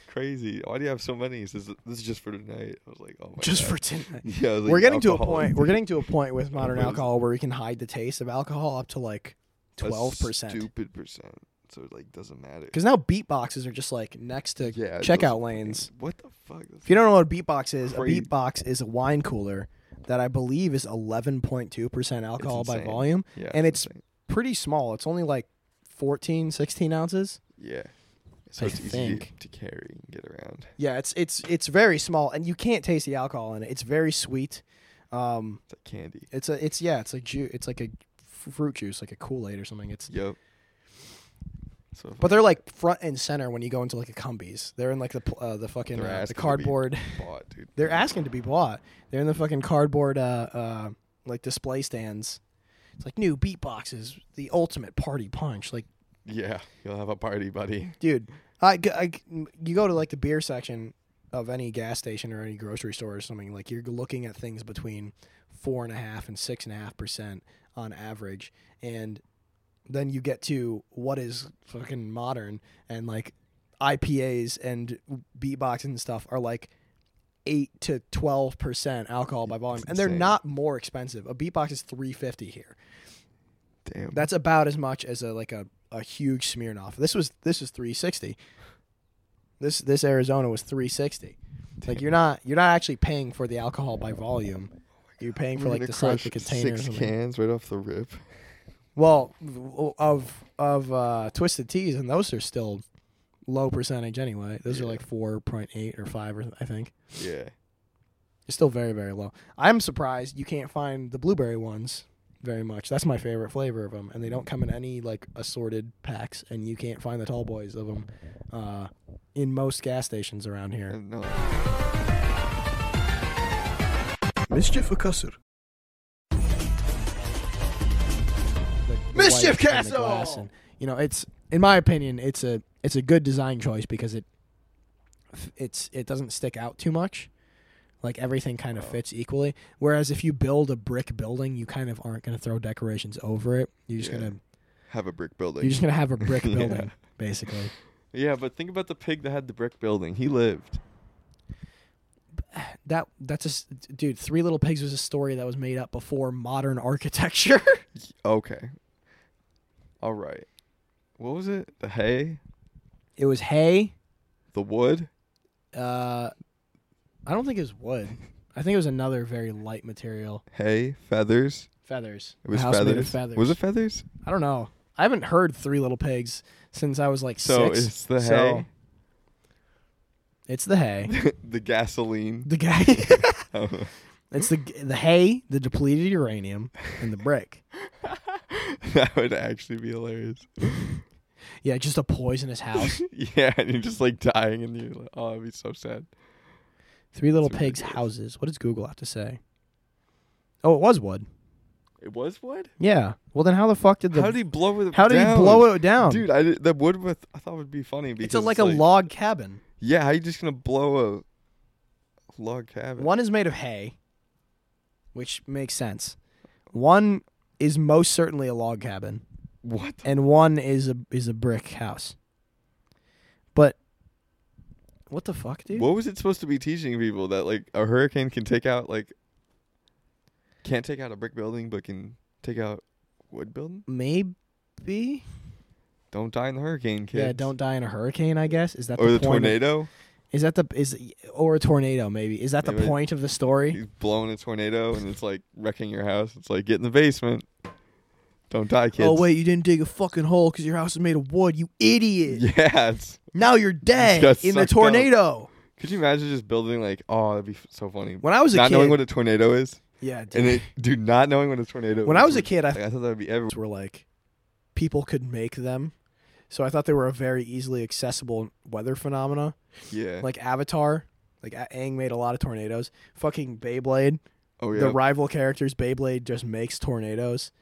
crazy. Why do you have so many? He says, this is just for tonight. I was like, oh my god. Just God. for tonight. Yeah, like, we're getting to a point. We're getting to a point with modern alcohol where we can hide the taste of alcohol up to like twelve percent. Stupid percent. So it like doesn't matter. Because now beatboxes are just like next to yeah, checkout lanes. What the fuck? That's If you don't know what a beatbox is, Crazy. a beatbox is a wine cooler that I believe is eleven point two percent alcohol by volume. yeah, and it's- insane. Pretty small. It's only like 14, 16 ounces. Yeah. So I it's easy think. to, to carry and get around. Yeah, it's it's it's very small, and you can't taste the alcohol in it. It's very sweet. Um, It's like candy. it's a it's yeah, it's like ju- It's like a fruit juice, like a Kool Aid or something. It's Yep. So but they're like front and center when you go into like a Cumbies. They're in like the uh, the fucking uh, the asking to be- cardboard. bought, dude. They're asking to be bought. They're in the fucking cardboard uh uh like display stands. It's like new beatboxes, the ultimate party punch. Like, Yeah, you'll have a party, buddy. dude, I, I you go to like the beer section of any gas station or any grocery store or something. Like you're looking at things between four and a half and six and a half percent on average, and then you get to what is fucking modern and like IPAs and beatboxing and stuff are like eight to twelve percent alcohol by volume, and they're not more expensive. A beatbox is three fifty here. Damn. That's about as much as a like a, a huge Smirnoff. This was this was three sixty. This this Arizona was three sixty. Like you're not you're not actually paying for the alcohol by volume. You're paying for We're like the size of the container. Six cans right off the rip. Well, of of uh, twisted teas, and those are still low percentage anyway. Those are like four point eight or five, or I think. Yeah. It's still very very low. I'm surprised you can't find the blueberry ones very much. That's my favorite flavor of them, and they don't come in any like assorted packs, and you can't find the tall boys of them uh, in most gas stations around here. No. Mischief or Cusser? Mischief white Castle! You know, it's in my opinion, it's a it's a good design choice because it it's it doesn't stick out too much. Like everything kind of Oh. fits equally. Whereas if you build a brick building, you kind of aren't going to throw decorations over it. You're just Yeah. gonna Have a brick building. you're just gonna have a brick Yeah. building basically. Yeah, but think about the pig that had the brick building. He lived. That that's a dude. Three Little Pigs was a story that was made up before modern architecture. Okay. All right. What was it? The hay? it was hay. The wood? Uh, I don't think it was wood. I think it was another very light material. Hay, feathers. Feathers. It was house feathers. made of feathers. Was it feathers? I don't know. I haven't heard Three Little Pigs since I was like So six. it's the So, hay, it's the hay. the gasoline. The guy. Oh. it's the the hay, the depleted uranium, and the brick. that would actually be hilarious. Yeah, just a poisonous house. yeah, and you're just like dying, and you're like, oh, it'd be so sad. Three Little It's Pigs ridiculous. houses. What does Google have to say? Oh, it was wood. It was wood. Yeah. Well, then how the fuck did the how did he blow it? how did down? he blow it down? Dude, I did, the wood with I thought would be funny because it's a, like a log cabin. Yeah, how are you just gonna blow a log cabin? One is made of hay, which makes sense. One is most certainly a log cabin, What? and one is a is a brick house. But what the fuck, dude? What was it supposed to be teaching people that like a hurricane can take out like can't take out a brick building but can take out wood building? Maybe. Don't die in the hurricane, kids. Yeah, don't die in a hurricane. I guess is that or the, the point of- tornado. Is that the is or a tornado? Maybe is that the point of the story? He's blowing a tornado and it's like wrecking your house. It's like get in the basement. Don't die, kids. Oh wait, you didn't dig a fucking hole because your house is made of wood. You idiot! Yeah, it's Now you're dead in the tornado. Could you imagine just building like, oh, that'd be so funny. When I was a not kid, knowing what a tornado is, yeah, dude. and it, dude, not knowing what a tornado. when I was a kid, I like, I thought that would be everywhere. were like people could make them. So I thought they were a very easily accessible weather phenomena, Yeah. like Avatar. Like A- Aang made a lot of tornadoes. Fucking Beyblade, oh yeah. the rival characters, Beyblade just makes tornadoes.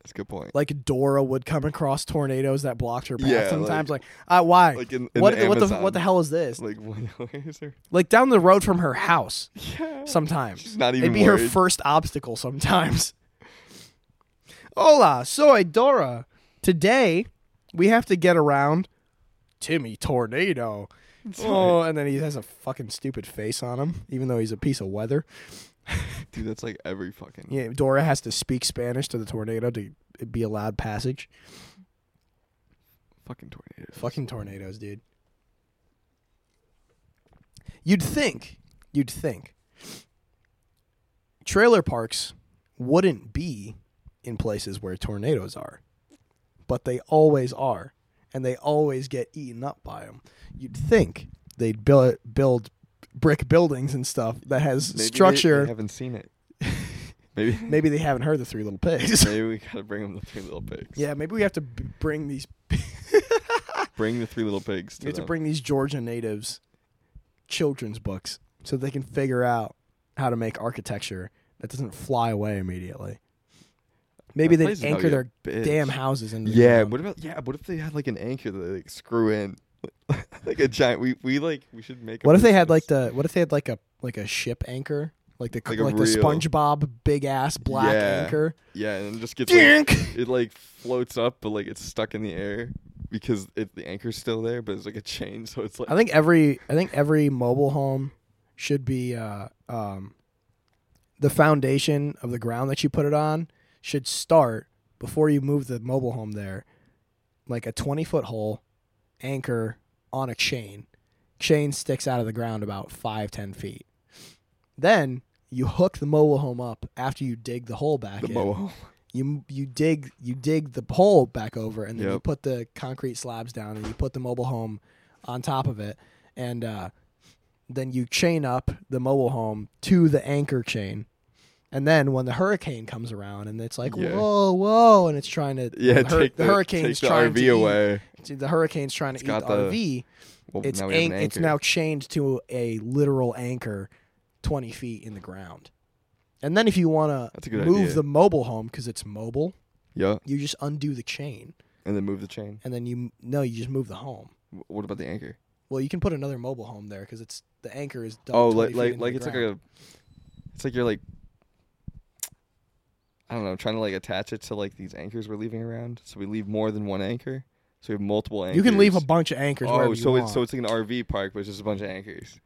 That's a good point. Like Dora would come across tornadoes that blocked her path Yeah, sometimes. Like, uh, why? Like in, in what? the what the what the hell is this? Like is? Like down the road from her house. Yeah. Sometimes She's not even it'd be her first obstacle. Sometimes. Hola, soy Dora. Today we have to get around Timmy Tornado. Oh, and then he has a fucking stupid face on him, even though he's a piece of weather. Dude, that's like every fucking. Yeah, Dora has to speak Spanish to the tornado to be allowed passage. Fucking tornado. Fucking tornadoes, dude. You'd think, you'd think, trailer parks wouldn't be in places where tornadoes are, but they always are, and they always get eaten up by them. You'd think they'd build build brick buildings and stuff that has Maybe structure. They, haven't seen it. Maybe. maybe they haven't heard the Three Little Pigs. Maybe we gotta bring them the three little pigs. yeah, maybe we have to b- bring these. Bring the three little pigs to We have to bring these Georgia natives children's books so they can figure out how to make architecture that doesn't fly away immediately. Maybe they anchor their bitch. damn houses in. the Yeah. ground. What about yeah? What if they had like an anchor that they like screw in, like a giant? We we like we should make. What if they had like the what if they had like a like a ship anchor? Like the Like like, the real- SpongeBob big ass black Yeah. anchor. Yeah, and it just gets like, it like floats up, but like it's stuck in the air because it, the anchor's still there, but it's like a chain, so it's like I think every I think every mobile home should be uh, um, the foundation of the ground that you put it on should start before you move the mobile home there, like a twenty foot hole, anchor on a chain. Chain sticks out of the ground about five ten feet. Then you hook the mobile home up after you dig the hole back the in. mobile. You you dig you dig the pole back over, and then you put the concrete slabs down, and you put the mobile home on top of it, and uh, then you chain up the mobile home to the anchor chain. And then when the hurricane comes around and it's like Yeah. whoa whoa and it's trying to Yeah, the, hur- take the the, hurricane's take the trying RV to eat- away. the hurricane's trying to It's eat the RV Well, it's now an- an it's now chained to a literal anchor 20 feet in the ground and then if you want to move idea. the mobile home because it's mobile yeah, you just undo the chain and then move the chain. and then you no you just move the home Wh- What about the anchor? well you can put another mobile home there because it's the anchor is Oh, like like like it's like a, it's like you're like, I don't know, trying to like attach it to like these anchors we're leaving around. So we leave more than one anchor. So we have multiple anchors. you can leave a bunch of anchors Oh, so you it's so it's like an RV park, but it's just a bunch of anchors.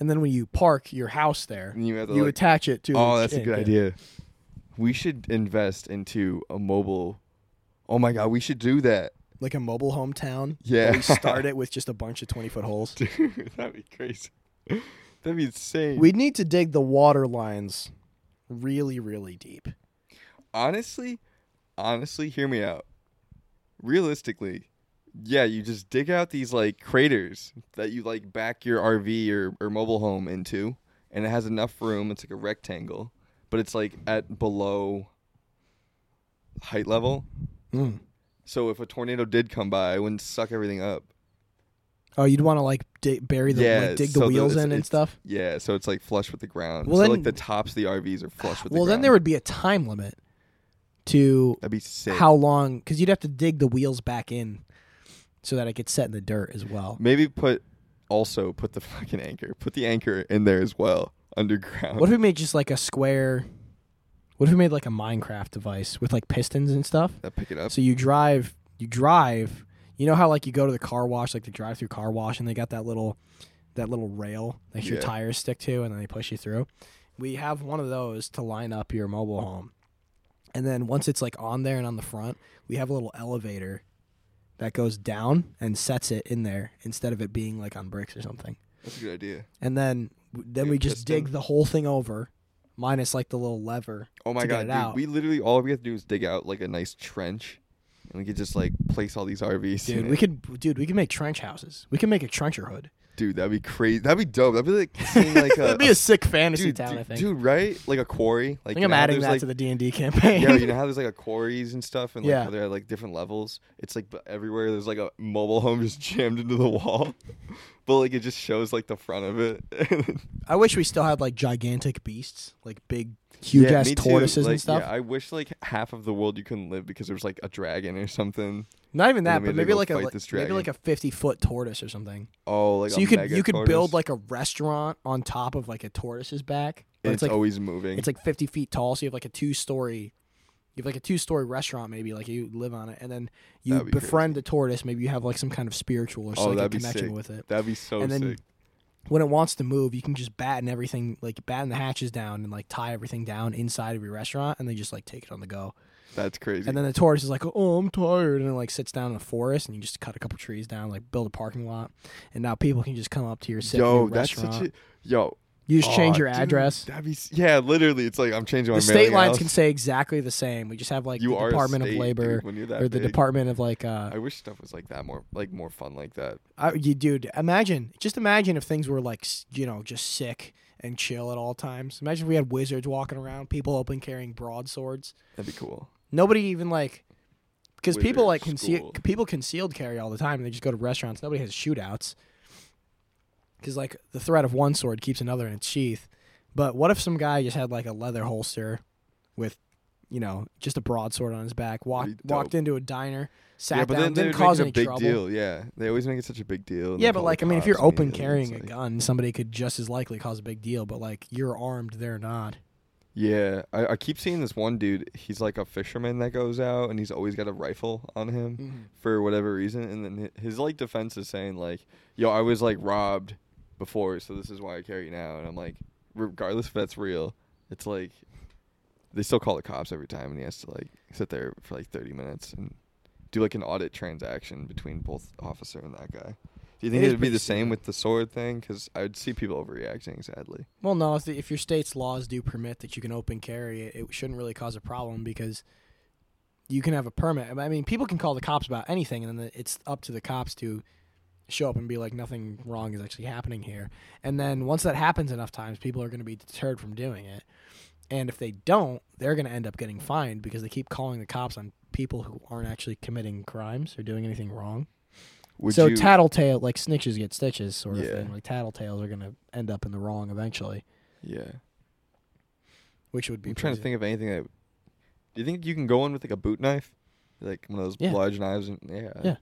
and then when you park your house there And you have to you like, attach it to Oh, that's a good yeah. idea. We should invest into a mobile. Oh my god, we should do that. like a mobile hometown. Yeah. we start it with just a bunch of 20 foot holes Dude, that'd be crazy. That'd be insane. We'd need to dig the water lines really, really deep. Honestly, honestly, hear me out. Realistically, yeah, you just dig out these like craters that you like back your RV or, or mobile home into, and it has enough room. It's like a rectangle, but it's like at below height level. Mm. So if a tornado did come by, it wouldn't suck everything up. Oh, you'd want to like di- bury the Yeah, like, dig the so the- wheels it's- in and stuff. Yeah, so it's like flush with the ground. Well, so then- like the tops of the RVs are flush with Well, the ground. then there would be a time limit to That'd be sick. how long because you'd have to dig the wheels back in so that it gets set in the dirt as well. Maybe put also put the fucking anchor. Put the anchor in there as well underground. What if we made just like a square? What if we made like a Minecraft device with like pistons and stuff? that pick it up? So you drive, you drive. You know how like you go to the car wash, like the drive-through car wash, and they got that little, that little rail that your tires stick to, and then they push you through. We have one of those to line up your mobile home, and then once it's like on there and on the front, we have a little elevator that goes down and sets it in there instead of it being like on bricks or something. That's a good idea. And then then we just dig the whole thing over, minus like the little lever. Oh my to get god, it dude! We literally all we have to do is dig out like a nice trench, and we could just like place all these RVs. in Dude, it. we could dude, we could make trench houses. We could make a trencher hood. Dude, that'd be crazy. That'd be dope. That'd be like seeing like a. That'd be a sick fantasy dude, town, dude, I think. dude, right? Like a quarry. Like I think I'm adding that like, to the D and D campaign. yeah, you know how there's like a quarries and stuff, and like Yeah. they're at like different levels. It's like everywhere there's like a mobile home just jammed into the wall, but like it just shows like the front of it. I wish we still had like gigantic beasts, like big, huge Yeah, ass tortoises Like, and stuff. Yeah, I wish like half of the world you couldn't live because there was like a dragon or something. Not even that, but maybe like a like, maybe like a fifty foot tortoise or something. Oh, like so a you could you could tortoise. build like a restaurant on top of like a tortoise's back, And it's it's, like always moving. it's like fifty feet tall. So you have like a two story. You have like a two story restaurant, maybe like you live on it, and then you be befriend the tortoise. Maybe you have like some kind of spiritual or Oh, that'd connection with it. That'd be so and then sick. when it wants to move, you can just batten everything, like batten the hatches down and like tie everything down inside of your restaurant, and they just like take it on the go. That's crazy. And then the tortoise is like, "Oh, I'm tired," and it like sits down in a forest, and you just cut a couple trees down, like build a parking lot, and now people can just come up to your sit yo, that's restaurant. such a yo. you just change your dude, address. That'd be yeah, literally. It's like I'm changing my the state lines house. can say exactly the same. We just have like you the Department state, of Labor dude, when you're that or the big. Department of like uh, I wish stuff was like that more like more fun like that. I, you dude, imagine just imagine if things were like you know just sick and chill at all times. Imagine if we had wizards walking around, people open carrying broadswords. That'd be cool. Nobody even like because people like conceal people concealed carry all the time and they just go to restaurants. Nobody has shootouts because like the threat of one sword keeps another in its sheath. But what if some guy just had like a leather holster with you know just a broadsword on his back, walked walked into a diner, sat yeah, but down, then didn't cause any a big trouble. deal. Yeah, they always make it such a big deal. Yeah, but like I mean, if you're open carrying a like- gun, somebody could just as likely cause a big deal. But like you're armed, they're not. Yeah, I, I keep seeing this one dude. He's like a fisherman that goes out, and he's always got a rifle on him mm-hmm. for whatever reason. And then his like defense is saying like, "Yo, I was like robbed before, so this is why I carry now." And I'm like, regardless if that's real, it's like they still call the cops every time, and he has to like sit there for like 30 minutes and do like an audit transaction between both officer and that guy. Do you think It it'd be the same with the sword thing? Because I'd see people overreacting. Sadly, Well, no, if, the, if your state's laws do permit that you can open carry, it, it shouldn't really cause a problem because you can have a permit. I mean, people can call the cops about anything, and then it's up to the cops to show up and be like, nothing wrong is actually happening here. And then once that happens enough times, people are going to be deterred from doing it. And if they don't, they're going to end up getting fined because they keep calling the cops on people who aren't actually committing crimes or doing anything wrong. Would so you? tattletale, like snitches get stitches, sort of Yeah. thing. Like tattletales are going to end up in the wrong eventually, yeah. which would be. I'm trying to think of anything that. Do you think you can go in with like a boot knife, like one of those Yeah. large knives? And yeah, Yeah.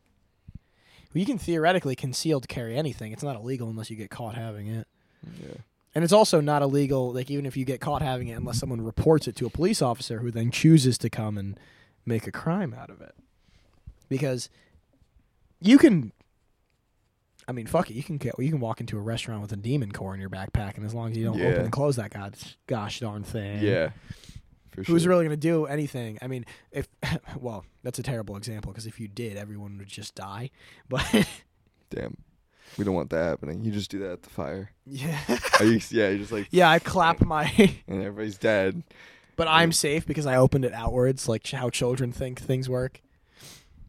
Well, you can theoretically concealed carry anything. It's not illegal unless you get caught having it. yeah. And it's also not illegal, like even if you get caught having it, unless someone reports it to a police officer who then chooses to come and make a crime out of it. Because you can, I mean, fuck it, you can get, you can walk into a restaurant with a demon core in your backpack, and as long as you don't Yeah. open and close that gosh, gosh darn thing, Yeah, Who's sure. really going to do anything? I mean, if well, that's a terrible example because if you did, everyone would just die. But Damn. We don't want that happening. You just do that at the fire. Yeah. Are you, yeah, you're just like, yeah, I clap my and everybody's dead. But I'm safe because I opened it outwards, like how children think things work.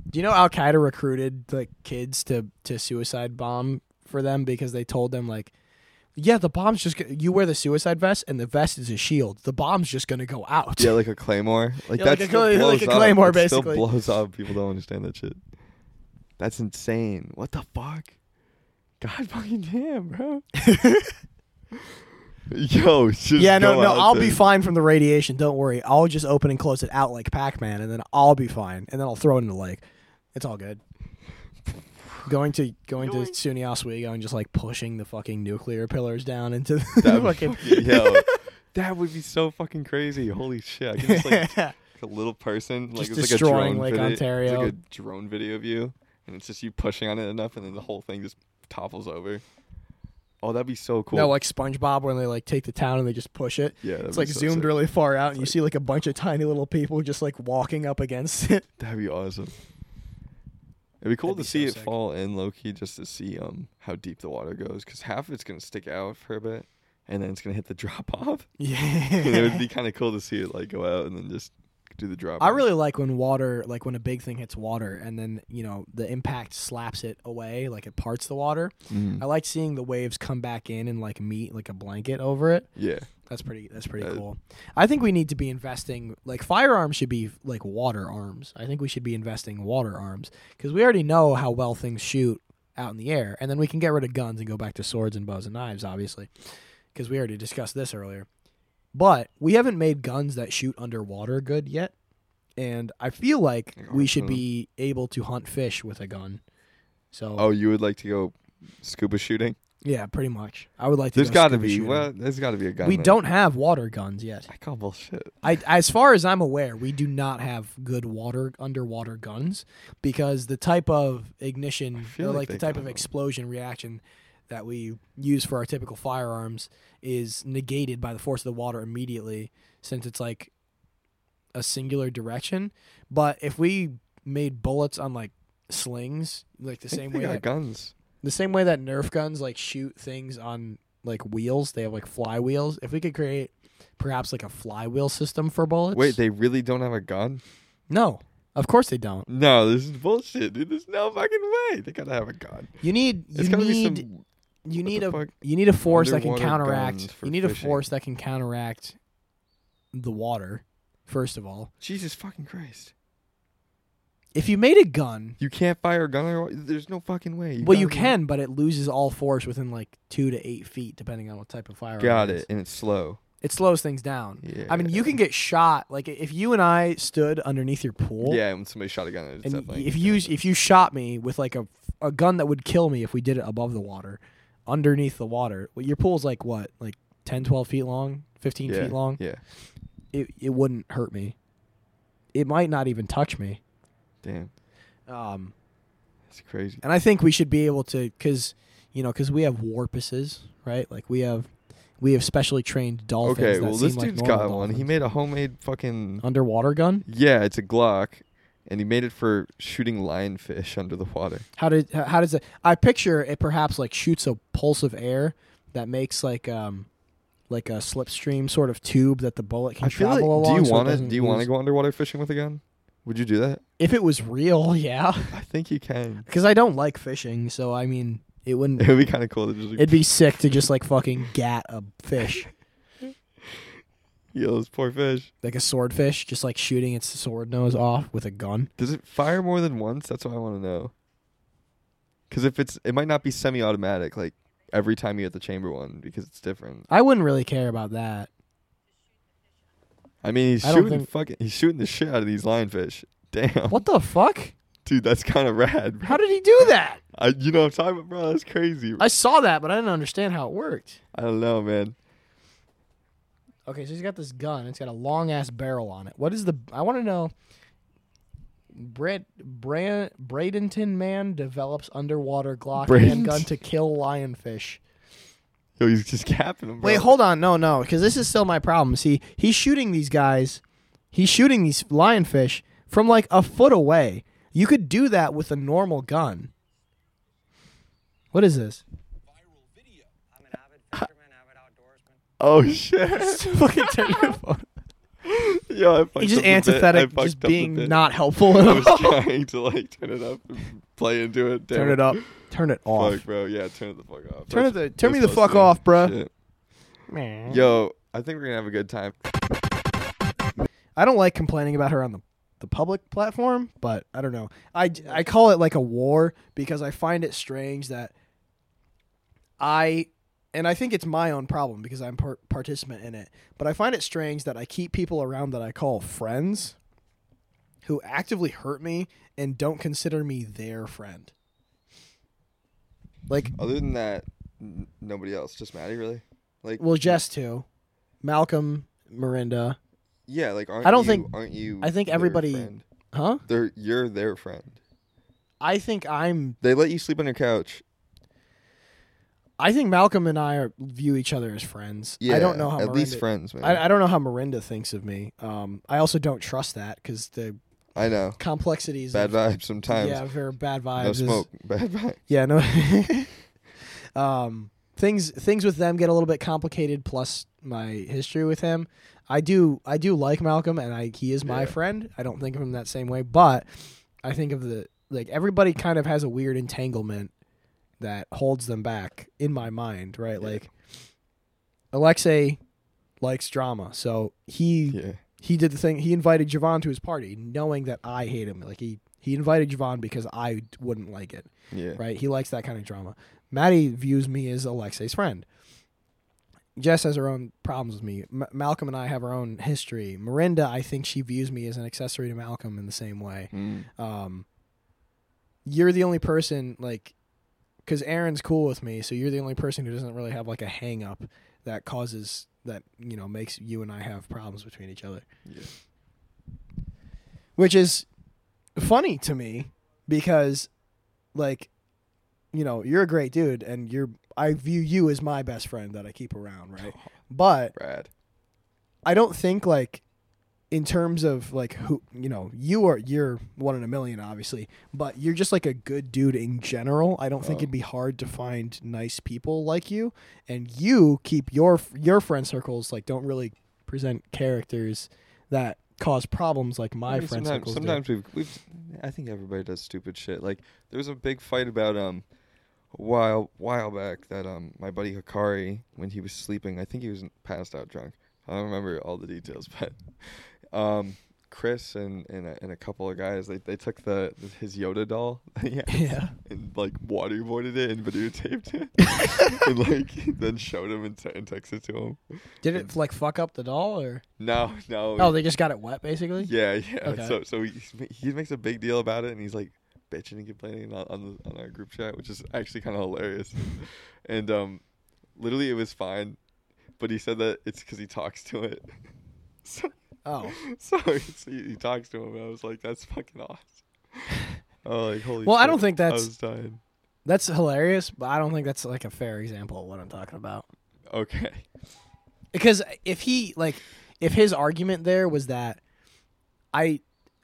Do you know Al Qaeda recruited like kids to to suicide bomb for them because they told them like, yeah, the bomb's just go- you wear the suicide vest and the vest is a shield. The bomb's just gonna go out. Yeah, like a claymore. Like Yeah, that like a still cla- blows like a up. claymore, It basically. Still blows up. People don't understand that shit. That's insane. What the fuck? God fucking damn, bro. Yo, just yeah, no, no, I'll there. be fine from the radiation. Don't worry. I'll just open and close it out like Pac Man, and then I'll be fine. And then I'll throw it in the lake. It's all good. Going to going to SUNY Oswego and just like pushing the fucking nuclear pillars down into the That'd fucking. fucking- yo, that would be so fucking crazy. Holy shit! I can just like like a little person, like Just it's like a destroying drone Lake video. Ontario. It's like a drone video of you, and it's just you pushing on it enough, and then the whole thing just topples over. Oh, that'd be so cool. No, like SpongeBob when they like take the town and they just push it. yeah, that'd It's be like so zoomed sick. really far out, and you see like a bunch of tiny little people just like walking up against it. That'd be awesome. It'd be cool That'd to be see so it sick. fall in low key, just to see um how deep the water goes, because half of it's gonna stick out for a bit, and then it's gonna hit the drop off. and it would be kind of cool to see it like go out and then just do the drop. I off. really like when water, like when a big thing hits water, and then you know the impact slaps it away, like it parts the water. Mhm. I like seeing the waves come back in and like meet like a blanket over it. yeah. That's pretty. That's pretty Uh, cool. I think we need to be investing. Like firearms should be like water arms. I think we should be investing water arms because we already know how well things shoot out in the air, and then we can get rid of guns and go back to swords and bows and knives, obviously, because we already discussed this earlier. But we haven't made guns that shoot underwater good yet, and I feel like Like we should be able to hunt fish with a gun. So Oh, you would like to go scuba shooting? Yeah, pretty much. I would like to. There's go got to be. Well, there's got to be a gun. we there. don't have water guns yet. I call bullshit. I, as far as I'm aware, we do not have good water underwater guns because the type of ignition, or like like, the type of them. explosion reaction that we use for our typical firearms is negated by the force of the water immediately, since it's like a singular direction. But if we made bullets on like slings, like the same way that guns. The same way that Nerf guns like shoot things on like wheels, they have like flywheels. If we could create perhaps like a flywheel system for bullets. Wait, they really don't have a gun? No, of course they don't. No, this is bullshit, dude. There's no fucking way. They gotta have a gun. You need you need be some. you need a fuck? you need a force that can counteract. You need a force that can counteract the water. First of all, Jesus fucking Christ! If you made a gun, You can't fire a gun. Or, there's no fucking way. well, you can, but it loses all force within like two to eight feet, depending on what type of firearm. Got is. it, and it's slow. It slows things down. Yeah. I mean, you can get shot. Like if you and I stood underneath your pool, Yeah, when somebody shot a gun, it's and definitely if you if you shot me with like a a gun that would kill me if we did it above the water, underneath the water, well, your pool's like what, like 10, 12 feet long, fifteen yeah, feet long. Yeah. It it wouldn't hurt me. It might not even touch me. Damn, Um, that's crazy. and I think we should be able to, cause you know, cause we have warpuses, right? Like we have we have specially trained dolphins. Okay, well this like dude's got one. He made a homemade fucking underwater gun. yeah, it's a Glock, and he made it for shooting lionfish under the water. How did how how does it? I picture it perhaps like shoots a pulse of air that makes like um like a slipstream sort of tube that the bullet can I feel travel like. along. Do you so want to? Do you want to go underwater fishing with a gun? Would you do that? If it was real, yeah. I think you can. Because I don't like fishing, so I mean, it wouldn't. It would be kind of cool to just like, It'd be sick to just like fucking gat a fish, yo, this poor fish. like a swordfish, just like shooting its sword nose off with a gun. Does it fire more than once? That's what I want to know. Because if it's, it might not be semi-automatic, like every time you hit the chamber one, because it's different. I wouldn't really care about that. I mean, he's I shooting think- fucking, he's shooting the shit out of these lionfish. Damn, What the fuck? dude, that's kind of rad. Bro. How did he do that? I, you know what I'm talking about, bro? That's crazy. I saw that, but I didn't understand how it worked. I don't know, man. Okay, so he's got this gun. It's got a long ass barrel on it. What is the? I want to know. Brett Brand Bradenton man develops underwater Glock Brand- handgun to kill lionfish. Yo, he's just capping him. Bro. Wait, hold on. No, no, because this is still my problem. See, he's shooting these guys. He's shooting these lionfish from like a foot away. You could do that with a normal gun. What is this? I'm an avid fisherman, avid outdoorsman. Oh shit! Fucking turn your phone. yeah, I fucked He's just up bit. I antithetic, fucked just up being bit. not helpful I was all. trying to like turn it up, and play into it. Damn Turn it up. Turn it off. Fuck, bro. Yeah, turn it the fuck off. Turn it the- turn me the fuck off, bruh. Shit. Man. Yo, I think we're gonna have a good time. I don't like complaining about her on the the public platform, but I don't know. I I call it like a war because I find it strange that I and I think it's my own problem because I'm par- participant in it. But I find it strange that I keep people around that I call friends who actively hurt me and don't consider me their friend. Like Other than that, n- nobody else. Just Maddie, really. Like, well Jess too. Malcolm, Miranda. yeah, like aren't I don't you, think- aren't you? I think everybody- friend? Huh? They're you're their friend. I think I'm They let you sleep on your couch. I think Malcolm and I are, view each other as friends. Yeah, I don't know how at Miranda, least friends, man. I, I don't know how Miranda thinks of me. Um, I also don't trust that because the I know. complexities. Bad of, vibes sometimes. Yeah, very bad vibes. no is- smoke. Bad vibes. yeah, no. um, things things with them get a little bit complicated. Plus my history with him. I do I do like Malcolm, and I he is my Yeah. friend. I don't think of him that same way, but I think of the like everybody kind of has a weird entanglement that holds them back in my mind, right? Yeah. Like Alexei likes drama, so he Yeah. he did the thing. He invited Javon to his party, knowing that I hate him. Like he he invited Javon because I wouldn't like it, Yeah. right? He likes that kind of drama. Maddie views me as Alexei's friend. Jess has her own problems with me. M- Malcolm and I have our own history. Miranda, I think she views me as an accessory to Malcolm in the same way Mm. um, you're the only person like because aaron's cool with me so you're the only person who doesn't really have like a hang up that causes that you know makes you and i have problems between each other Yeah. which is funny to me because like you know you're a great dude and you're i view you as my best friend that i keep around right but Brad. I don't think like in terms of like who you know you are you're one in a million obviously but you're just like a good dude in general i don't think Oh. it'd be hard to find nice people like you and you keep your your friend circles like don't really present characters that cause problems like my I mean, friend sometimes, circles do. sometimes we've we've I think everybody does stupid shit. Like there was a big fight about um a while while back that um my buddy Hikari when he was sleeping, I think he was passed out drunk. I don't remember all the details, but um Chris and and a, and a couple of guys they they took the, his Yoda doll had yeah and like waterboarded it and videotaped it and like then showed him and, t- and texted to him. did it like fuck up the doll or No, no. oh they just got it wet basically Yeah, yeah. Okay. So so he he makes a big deal about it, and he's like bitching and complaining on on, the, on our group chat, which is actually kind of hilarious. and um, literally it was fine, but he said that it's because he talks to it. so oh so he, he talks to him, and I was like, that's fucking awesome. Oh, like holy. Well, I don't think I that's- was dying. that's hilarious but i don't think that's like a fair example of what i'm talking about Okay. because if he like if his argument there was that i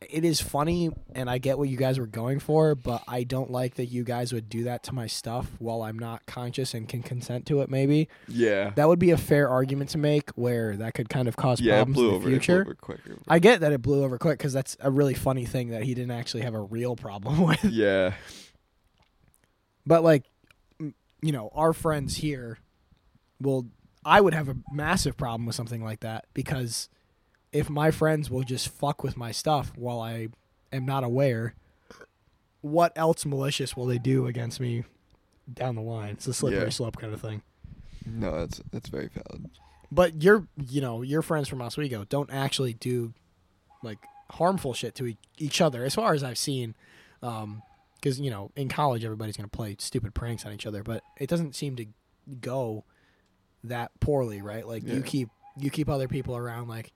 it is funny and i get what you guys were going for but i don't like that you guys would do that to my stuff while i'm not conscious and can consent to it maybe Yeah. that would be a fair argument to make where that could kind of cause yeah, problems in the over. It blew future over quicker. i get that it blew over quick because that's a really funny thing that he didn't actually have a real problem with yeah. But like, you know, our friends here will. I would have a massive problem with something like that because if my friends will just fuck with my stuff while I am not aware, what else malicious will they do against me down the line? It's a slippery Yeah. slope kind of thing. No, that's that's very valid. But your, you know, your friends from Oswego don't actually do like harmful shit to e- each other, as far as I've seen. Um, because you know, in college, everybody's gonna play stupid pranks on each other, but it doesn't seem to go that poorly, right? Like you keep you keep other people around, like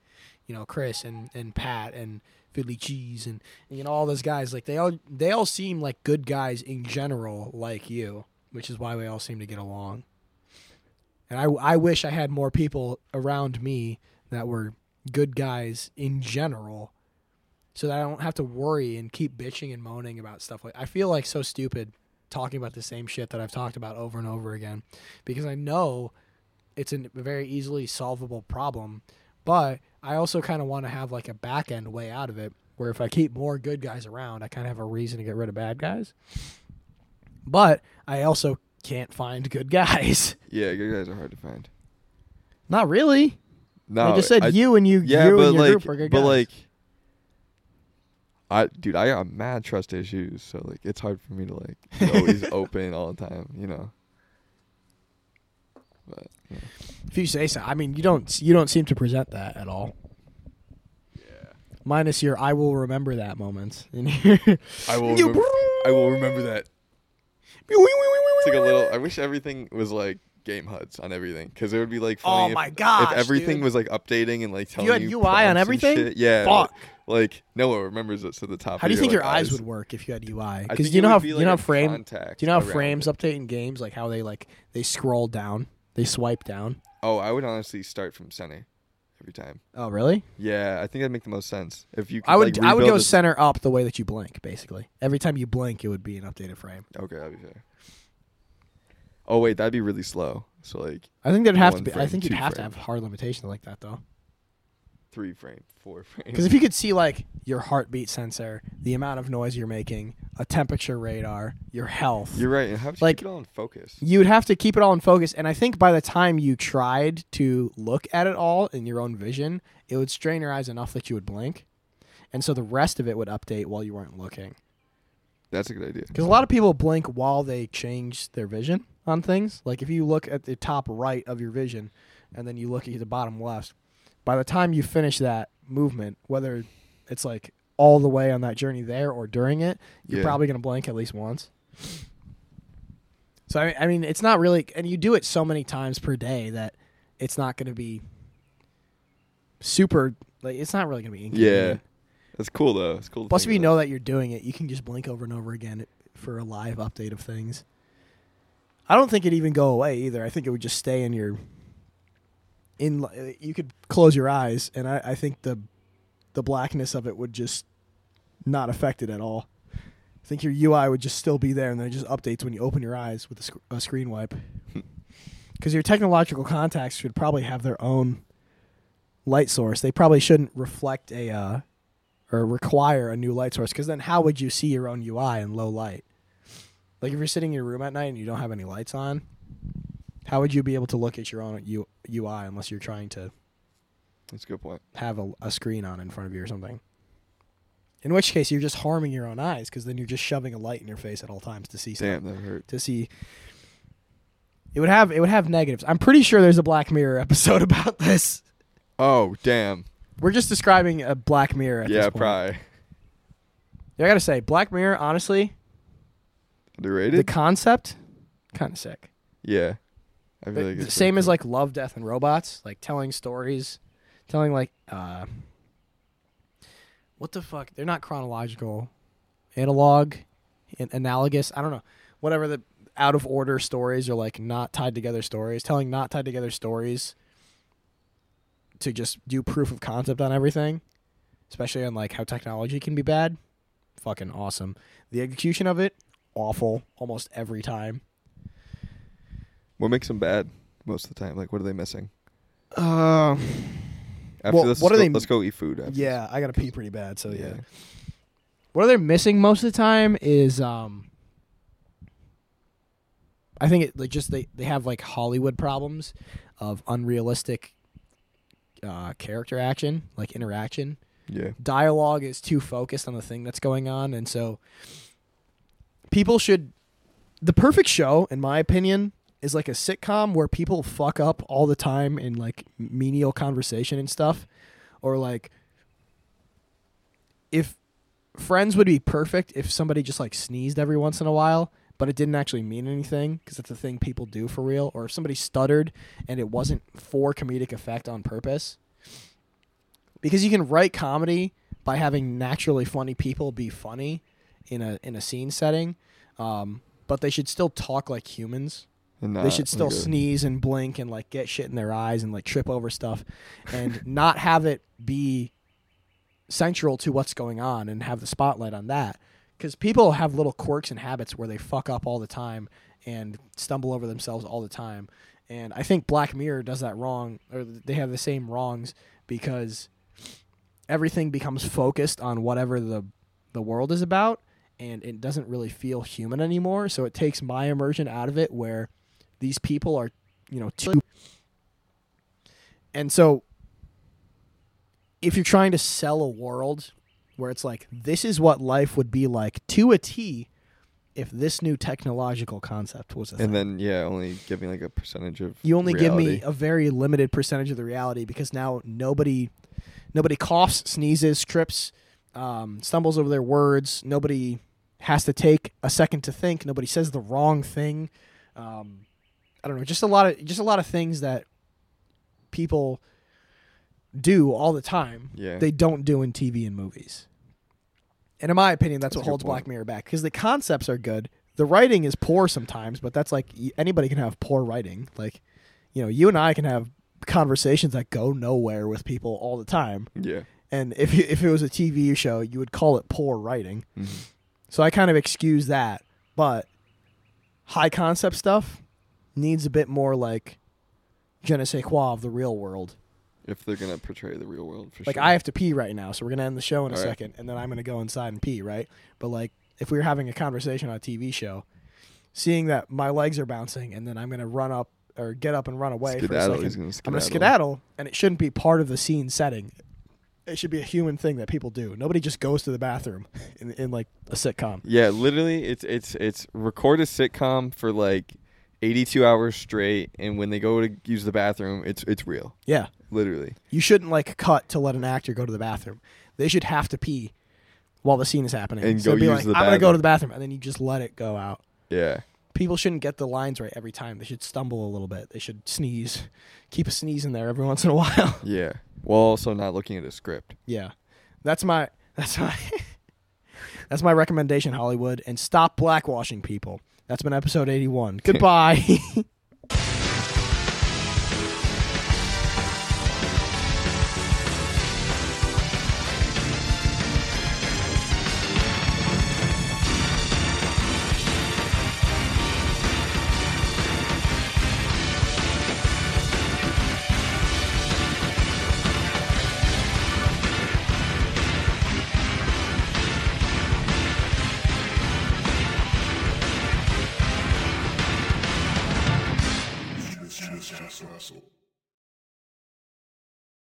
you know, Chris and and Pat and Philly Cheese and, and you know all those guys. Like they all they all seem like good guys in general, like you, which is why we all seem to get along. And I, I wish I had more people around me that were good guys in general so that I don't have to worry and keep bitching and moaning about stuff like I feel like so stupid talking about the same shit that I've talked about over and over again because I know it's a very easily solvable problem, but I also kind of want to have like a back end way out of it where if I keep more good guys around, I kind of have a reason to get rid of bad guys. But I also can't find good guys. Yeah, good guys are hard to find. Not really. No, I just said I- you and you, Yeah, you but and your like, group are good but guys. like, I dude, I got mad trust issues, so like, it's hard for me to like be always open all the time, you know. But yeah. if you say so, I mean, you don't you don't seem to present that at all. yeah, Minus your "I will remember that" moments. I will. Remember, I will remember that. It's like a little. I wish everything was like game HUDs on everything, because it would be like oh funny. Oh if, my gosh, If everything dude. was like updating and like telling you had you UI on everything? Yeah. Fuck. Like no one remembers it to the top. How do you think your, like, eyes would work if you had UI? Because you know how you like, know how frame do you know how frames it. update in games like how they like they scroll down, they swipe down. Oh, I would honestly start from center every time. Oh really? Yeah, I think that'd make the most sense. If you, could, I would like, I would go it- center up the way that you blink. Basically, every time you blink, it would be an updated frame. Okay, that'd be fair. Oh wait, that'd be really slow. So like I think there'd have to be. I think you'd have to have hard limitations like that though. Three frame, four frame. Because if you could see like your heartbeat sensor, the amount of noise you're making, a temperature radar, your health, You're right. And how would you Like- keep it all in focus? you would have to keep it all in focus. And I think by the time you tried to look at it all in your own vision, it would strain your eyes enough that you would blink. And so the rest of it would update while you weren't looking. That's a good idea. Because a lot of people blink while they change their vision on things. Like if you look at the top right of your vision and then you look at the bottom left, by the time you finish that movement, whether it's like all the way on that journey there or during it, you're Yeah. probably going to blink at least once. So, I, I mean, it's not really, and you do it so many times per day that it's not going to be super, like, it's not really going to be inconvenient. Yeah, that's cool though. It's cool. Plus, if you know that you're doing it, you can just blink over and over again for a live update of things. I don't think it'd even go away either. I think it would just stay in your. In you could close your eyes, and I, I think the, the blackness of it would just not affect it at all. I think your UI would just still be there, and then it just updates when you open your eyes with a, sc- a screen wipe. Because your technological contacts should probably have their own light source. They probably shouldn't reflect a uh, or require a new light source because then how would you see your own UI in low light? Like if you're sitting in your room at night and you don't have any lights on, how would you be able to look at your own U- UI unless you're trying to That's a good point. have a, a screen on in front of you or something? In which case, you're just harming your own eyes because then you're just shoving a light in your face at all times to see stuff. Damn, that hurt. To see, it would have it would have negatives. I'm pretty sure there's a Black Mirror episode about this. Oh damn. We're just describing a Black Mirror. At Yeah, this point. probably Yeah, I gotta say, Black Mirror, honestly, the underrated. concept, kind of sick. yeah, I feel like the same as cool. like Love, Death, and Robots, like telling stories, telling like uh, what the fuck? They're not chronological, analog, an- analogous. I don't know, whatever the out of order stories or like not tied together stories. Telling not tied together stories to just do proof of concept on everything, especially on like how technology can be bad. Fucking awesome. The execution of it, awful almost every time. What makes them bad most of the time? Like, what are they missing? Um. After Well, this, what are go, they- Let's go eat food. After Yeah, I gotta pee pretty bad. So this. yeah. What are they're missing most of the time is um. I think it like just they they have like Hollywood problems of unrealistic uh, character action, like interaction. Yeah. Dialogue is too focused on the thing that's going on, and so people should. The perfect show, in my opinion, is like a sitcom where people fuck up all the time in like menial conversation and stuff, or like if Friends would be perfect if somebody just like sneezed every once in a while, but it didn't actually mean anything because it's a thing people do for real, or if somebody stuttered and it wasn't for comedic effect on purpose. Because you can write comedy by having naturally funny people be funny in a in a scene setting, um, but they should still talk like humans And they uh, should still sneeze and blink and like get shit in their eyes and like trip over stuff and not have it be central to what's going on and have the spotlight on that because people have little quirks and habits where they fuck up all the time and stumble over themselves all the time. And I think Black Mirror does that wrong, or they have the same wrongs because everything becomes focused on whatever the the world is about, and it doesn't really feel human anymore. So it takes my immersion out of it, where these people are, you know, too. And so, if you're trying to sell a world where it's like this is what life would be like to a T, if this new technological concept was a thing. And then yeah, only giving like a percentage of you only give me a very limited percentage of the reality because now nobody nobody coughs sneezes trips um, stumbles over their words. Nobody has to take a second to think. Nobody says the wrong thing. Um, i don't know just a lot of just a lot of things that people do all the time Yeah. they don't do in tv and movies and in my opinion that's, That's what holds black mirror back because the concepts are good the writing is poor sometimes but that's like anybody can have poor writing like you know you and i can have conversations that go nowhere with people all the time yeah. and if you, if it was a tv show you would call it poor writing Mhm. so i kind of excuse that but high concept stuff needs a bit more like je ne sais quoi of the real world If they're gonna portray the real world for sure. like sure. I have to pee right now, so we're gonna end the show in a All right. second, and then I'm gonna go inside and pee, right? But like, if we were having a conversation on a TV show, seeing that my legs are bouncing, and then I'm gonna run up or get up and run away for a Skedaddle, he's gonna I'm gonna skedaddle. skedaddle, and it shouldn't be part of the scene setting. It should be a human thing that people do. Nobody just goes to the bathroom in, in like a sitcom. Yeah, literally, it's it's it's record a sitcom for like 82 hours straight, and when they go to use the bathroom, it's it's real. Yeah, Literally. you shouldn't like cut to let an actor go to the bathroom. They should have to pee while the scene is happening. And so go be use like, the I'm gonna go to the bathroom, and then you just let it go out. Yeah. people shouldn't get the lines right every time. They should stumble a little bit. They should sneeze, keep a sneeze in there every once in a while. Yeah. While also not looking at a script. yeah, that's my that's my that's my recommendation, Hollywood, and stop blackwashing people. That's been episode eighty one. Goodbye.